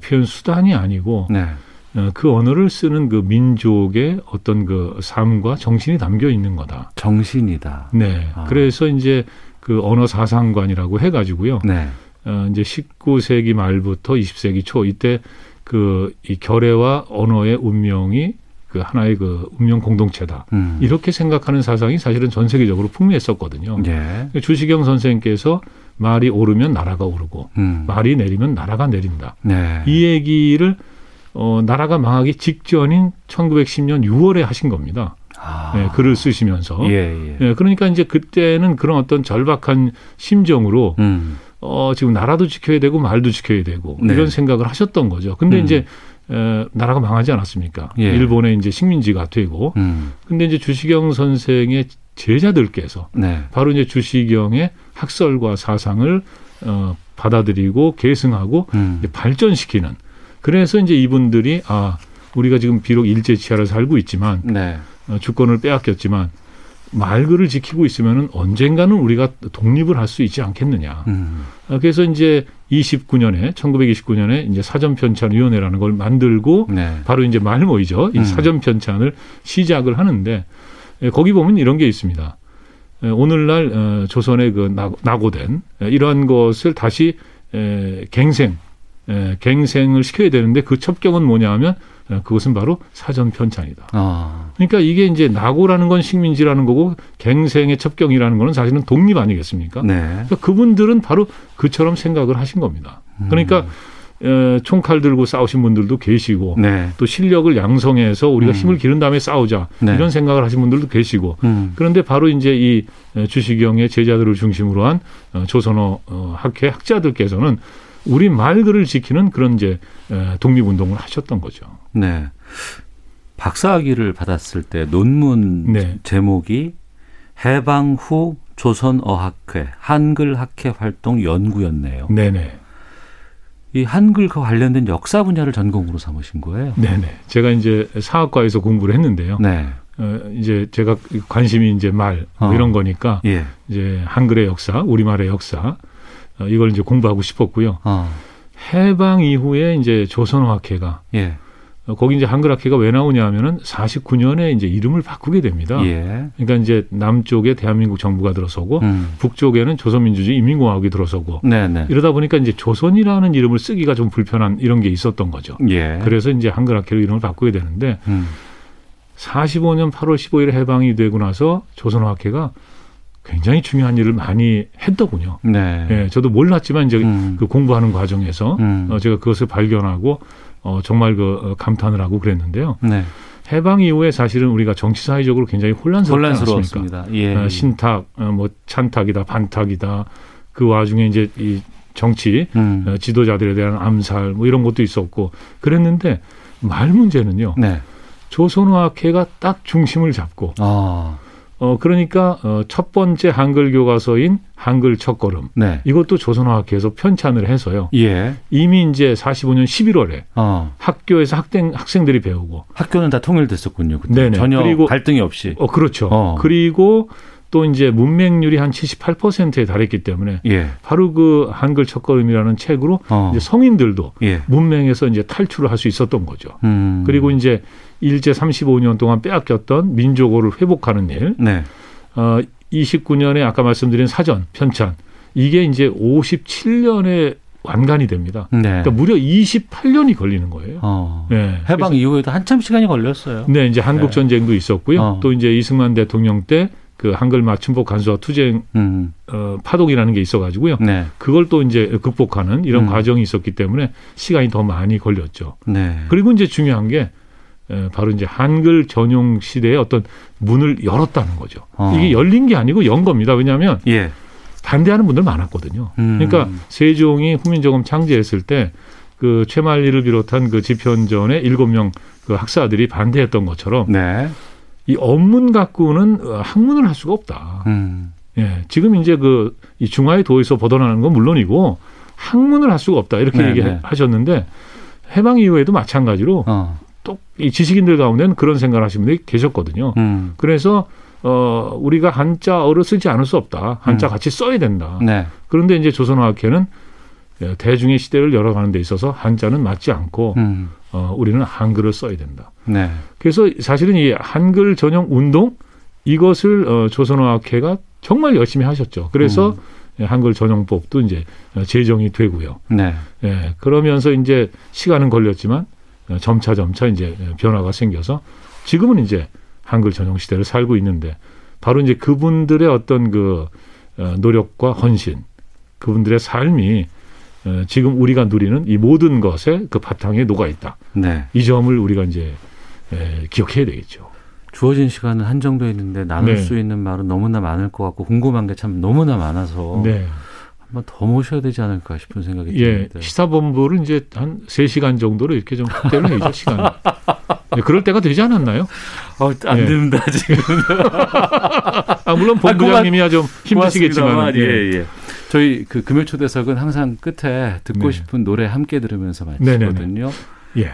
J: 표현 수단이 아니고
A: 네.
J: 어, 그 언어를 쓰는 그 민족의 어떤 그 삶과 정신이 담겨 있는 거다.
A: 정신이다.
J: 네.
A: 아.
J: 그래서 이제 그 언어 사상관이라고 해가지고요.
A: 네.
J: 어, 이제 19세기 말부터 20세기 초 이때 그 이 결의와 언어의 운명이 그 하나의 그 운명 공동체다.
A: 음.
J: 이렇게 생각하는 사상이 사실은 전 세계적으로 풍미했었거든요.
A: 예.
J: 주시경 선생께서 말이 오르면 나라가 오르고
A: 음.
J: 말이 내리면 나라가 내린다.
A: 네.
J: 이 얘기를 어, 나라가 망하기 직전인 1910년 6월에 하신 겁니다.
A: 아.
J: 예, 글을 쓰시면서.
A: 예, 예.
J: 예, 그러니까 이제 그때는 그런 어떤 절박한 심정으로
A: 음.
J: 어, 지금 나라도 지켜야 되고 말도 지켜야 되고
A: 네.
J: 이런 생각을 하셨던 거죠. 근데
A: 음.
J: 이제 에, 나라가 망하지 않았습니까?
A: 예.
J: 일본의 이제 식민지가 되고.
A: 음.
J: 근데 이제 주시경 선생의 제자들께서
A: 네.
J: 바로 이제 주시경의 학설과 사상을 어, 받아들이고 계승하고
A: 음.
J: 발전시키는. 그래서 이제 이분들이 아 우리가 지금 비록 일제 치하를 살고 있지만
A: 네.
J: 어, 주권을 빼앗겼지만 말글을 지키고 있으면은 언젠가는 우리가 독립을 할 수 있지 않겠느냐.
A: 음.
J: 어, 그래서 이제 29년에 1929년에 이제 사전 편찬 위원회라는 걸 만들고
A: 네.
J: 바로 이제 말모이죠. 이
A: 음.
J: 사전 편찬을 시작을 하는데 에, 거기 보면 이런 게 있습니다. 에, 오늘날 어, 조선의 그 나- 낙오된 에, 이러한 것을 다시 에, 갱생 에, 갱생을 시켜야 되는데 그 첩경은 뭐냐 하면 에, 그것은 바로 사전 편찬이다.
A: 아.
J: 그러니까 이게 이제 낙오라는 건 식민지라는 거고 갱생의 첩경이라는 거는 사실은 독립 아니겠습니까?
A: 네.
J: 그러니까 그분들은 바로 그처럼 생각을 하신 겁니다. 그러니까 어, 총칼 들고 싸우신 분들도 계시고
A: 네.
J: 또 실력을 양성해서 우리가
A: 음.
J: 힘을 기른 다음에 싸우자
A: 네.
J: 이런 생각을 하신 분들도 계시고
A: 음.
J: 그런데 바로 이제 이 주시경의 제자들을 중심으로 한 어, 조선어 어, 학회 학자들께서는 우리 말글을 지키는 그런 이제 에, 독립운동을 하셨던 거죠.
A: 네. 박사학위를 받았을 때 논문
J: 네.
A: 제목이 해방 후 조선어학회 한글학회 활동 연구였네요.
J: 네네.
A: 이 한글과 관련된 역사 분야를 전공으로 삼으신 거예요.
J: 네네. 제가 이제 사학과에서 공부를 했는데요.
A: 네.
J: 어, 이제 제가 관심이 이제 말뭐
A: 어.
J: 이런 거니까
A: 예.
J: 이제 한글의 역사, 우리말의 역사 어, 이걸 이제 공부하고 싶었고요.
A: 어.
J: 해방 이후에 이제 조선어학회가
A: 예.
J: 어, 거기 이제 한글학회가 왜 나오냐면은 49년에 이제 이름을 바꾸게 됩니다.
A: 예.
J: 그러니까 이제 남쪽에 대한민국 정부가 들어서고
A: 음.
J: 북쪽에는 조선민주주의 인민공화국이 들어서고
A: 네네.
J: 이러다 보니까 이제 조선이라는 이름을 쓰기가 좀 불편한 이런 게 있었던 거죠.
A: 예.
J: 그래서 이제 한글학회로 이름을 바꾸게 되는데
A: 음.
J: 45년 8월 15일에 해방이 되고 나서 조선어학회가 굉장히 중요한 일을 많이 했더군요.
A: 네.
J: 예, 저도 몰랐지만 이제
A: 음.
J: 그 공부하는 과정에서
A: 음.
J: 어, 제가 그것을 발견하고 어, 정말 그 어, 감탄을 하고 그랬는데요.
A: 네.
J: 해방 이후에 사실은 우리가 정치 사회적으로 굉장히?
A: 혼란스러웠습니다. 예.
J: 어, 신탁, 어, 뭐 찬탁이다, 반탁이다. 그 와중에 이제 이 정치
A: 음.
J: 어, 지도자들에 대한 암살 뭐 이런 것도 있었고 그랬는데 말 문제는요.
A: 네.
J: 조선어학회가 딱 중심을 잡고
A: 아.
J: 어 그러니까 어, 첫 번째 한글 교과서인 한글 첫걸음
A: 네.
J: 이것도 조선어학회에서 편찬을 해서요.
A: 예.
J: 이미 이제 45년 11월에
A: 어.
J: 학교에서 학생 학생들이 배우고
A: 학교는 다 통일됐었군요. 그때.
J: 네네.
A: 전혀
J: 그리고-
A: 갈등이 없이.
J: 어 그렇죠.
A: 어.
J: 그리고 또 이제 문맹률이 한 78%에 달했기 때문에
A: 예.
J: 바로 그 한글 첫걸음이라는 책으로
A: 어.
J: 이제 성인들도
A: 예.
J: 문맹에서 이제 탈출을 할 수 있었던 거죠.
A: 음.
J: 그리고 이제 일제 35년 동안 빼앗겼던 민족어를 회복하는 일.
A: 네.
J: 어 29년에 아까 말씀드린 사전 편찬 이게 이제 57년에 완간이 됩니다.
A: 네.
J: 그러니까 무려 28년이 걸리는 거예요.
A: 어.
J: 네.
A: 해방 이후에도 한참 시간이 걸렸어요.
J: 네, 이제 한국 전쟁도 있었고요.
A: 어.
J: 또 이제 이승만 대통령 때 그 한글 맞춤법 간수화 투쟁
A: 음.
J: 어, 파동이라는 게 있어가지고요.
A: 네.
J: 그걸 또 이제 극복하는 이런
A: 음.
J: 과정이 있었기 때문에 시간이 더 많이 걸렸죠.
A: 네.
J: 그리고 이제 중요한 게 에, 바로 이제 한글 전용 시대의 어떤 문을 열었다는 거죠.
A: 어.
J: 이게 열린 게 아니고 연 겁니다. 왜냐하면
A: 예.
J: 반대하는 분들 많았거든요.
A: 음.
J: 그러니까 세종이 후민정음 창제했을 때 그 최만리를 비롯한 그 집현전의 일곱 명 그 학사들이 반대했던 것처럼
A: 네.
J: 이 언문 갖고는 어, 학문을 할 수가 없다.
A: 음.
J: 예, 지금 이제 그 이 중화의 도에서 벗어나는 건 물론이고 학문을 할 수가 없다 이렇게
A: 네,
J: 얘기하셨는데 해방 이후에도 마찬가지로
A: 어.
J: 또이 지식인들 가운데는 그런 생각을 하시는 분들이 계셨거든요.
A: 음.
J: 그래서 어 우리가 한자어를 쓰지 않을 수 없다. 한자
A: 음.
J: 같이 써야 된다.
A: 네.
J: 그런데 이제 조선어학회는 예, 대중의 시대를 열어가는 데 있어서 한자는 맞지 않고
A: 음.
J: 어, 우리는 한글을 써야 된다.
A: 네.
J: 그래서 사실은 이 한글 전용 운동 이것을 어, 조선어학회가 정말 열심히 하셨죠. 그래서 예, 한글 전용법도 이제 어, 제정이 되고요.
A: 네.
J: 예, 그러면서 이제 시간은 걸렸지만 어, 점차 점차 이제 변화가 생겨서 지금은 이제 한글 전용 시대를 살고 있는데 바로 이제 그분들의 어떤 그 어, 노력과 헌신, 그분들의 삶이 어, 지금 우리가 누리는 이 모든 것에 그 바탕에 녹아 있다.
A: 네.
J: 이 점을 우리가 이제 에, 기억해야 되겠죠.
A: 주어진 시간은 한정돼 있는데 나눌
J: 네.
A: 수 있는 말은 너무나 많을 것 같고 궁금한 게 참 너무나 많아서
J: 네.
A: 한번 더 모셔야 되지 않을까 싶은 생각이
J: 예,
A: 드는데.
J: 시사본부를 이제 한 세시간 정도로 이렇게 좀 확대를 해야죠, 시간. 네, 그럴 때가 되지 않았나요?
A: 어, 안
J: 예.
A: 됩니다, 지금.
J: 아, 물론
A: 아,
J: 본부장님이야 좀 힘드시겠지만.
A: 고맙습니다만, 예, 예. 저희 그 금요 초대석은 항상 끝에 듣고
J: 네.
A: 싶은 노래 함께 들으면서
J: 네네네.
A: 마치거든요.
J: 예.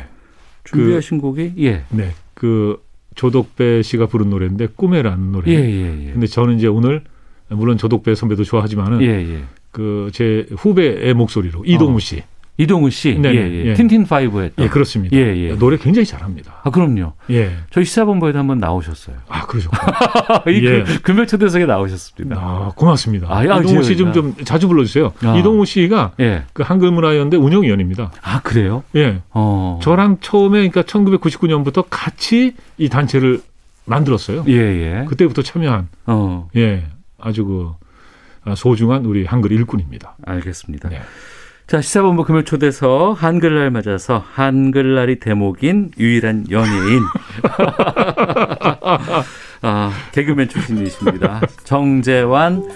A: 준비하신 곡이 예.
J: 네. 그 조덕배 씨가 부른 노래인데 꿈에라는 노래.
A: 예, 예, 예.
J: 근데 저는 이제 오늘 물론 조덕배 선배도 좋아하지만은
A: 예, 예.
J: 그제 후배의 목소리로 이동우 씨.
A: 이동우 씨.
J: 네네,
A: 예, 예.
J: 예.
A: 틴틴 파이브 했던.
J: 예, 그렇습니다.
A: 예, 예.
J: 노래 굉장히 잘합니다.
A: 아, 그럼요.
J: 예.
A: 저희 시사본부에도 한번 나오셨어요.
J: 아.
A: 이
J: 예.
A: 그 금요 초대석에 나오셨습니다.
J: 아, 고맙습니다.
A: 아, 야,
J: 이동우 씨
A: 제가-
J: 좀좀 자주 불러주세요.
A: 아.
J: 이동우 씨가
A: 예.
J: 그 한글문화연대 운영위원입니다.
A: 아, 그래요?
J: 예.
A: 어.
J: 저랑 처음에 그러니까 1999년부터 같이 이 단체를 만들었어요.
A: 예, 예.
J: 그때부터 참여한
A: 어.
J: 예 아주 그 아, 소중한 우리 한글 일꾼입니다.
A: 알겠습니다.
J: 네.
A: 자, 시사본부 금요 초대서 한글날 맞아서 한글날이 대목인 유일한 연예인. 아, 개그맨 출신이십니다. 정재환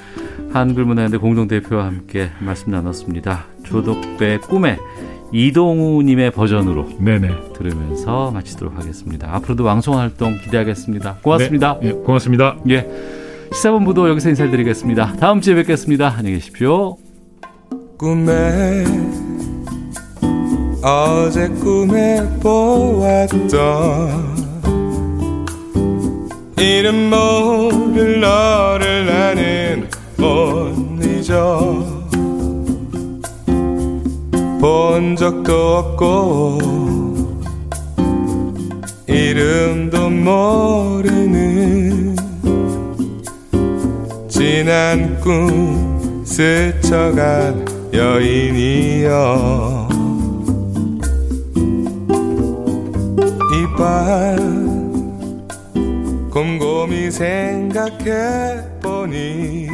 A: 한글문화연대 공동대표와 함께 말씀 나눴습니다. 조덕배 꿈에 이동우님의 버전으로
J: 네네.
A: 들으면서 마치도록 하겠습니다. 앞으로도 왕성 활동 기대하겠습니다. 고맙습니다.
J: 네, 예, 고맙습니다.
A: 예. 시사본부도 여기서 인사드리겠습니다. 다음 주에 뵙겠습니다. 안녕히 계십시오.
K: 꿈에 어제 꿈에 보았던 이름 모를 너를 나는 못 잊어 본 적도 없고 이름도 모르는 지난 꿈 스쳐간 여인이여 이밤 곰곰이 생각해 보니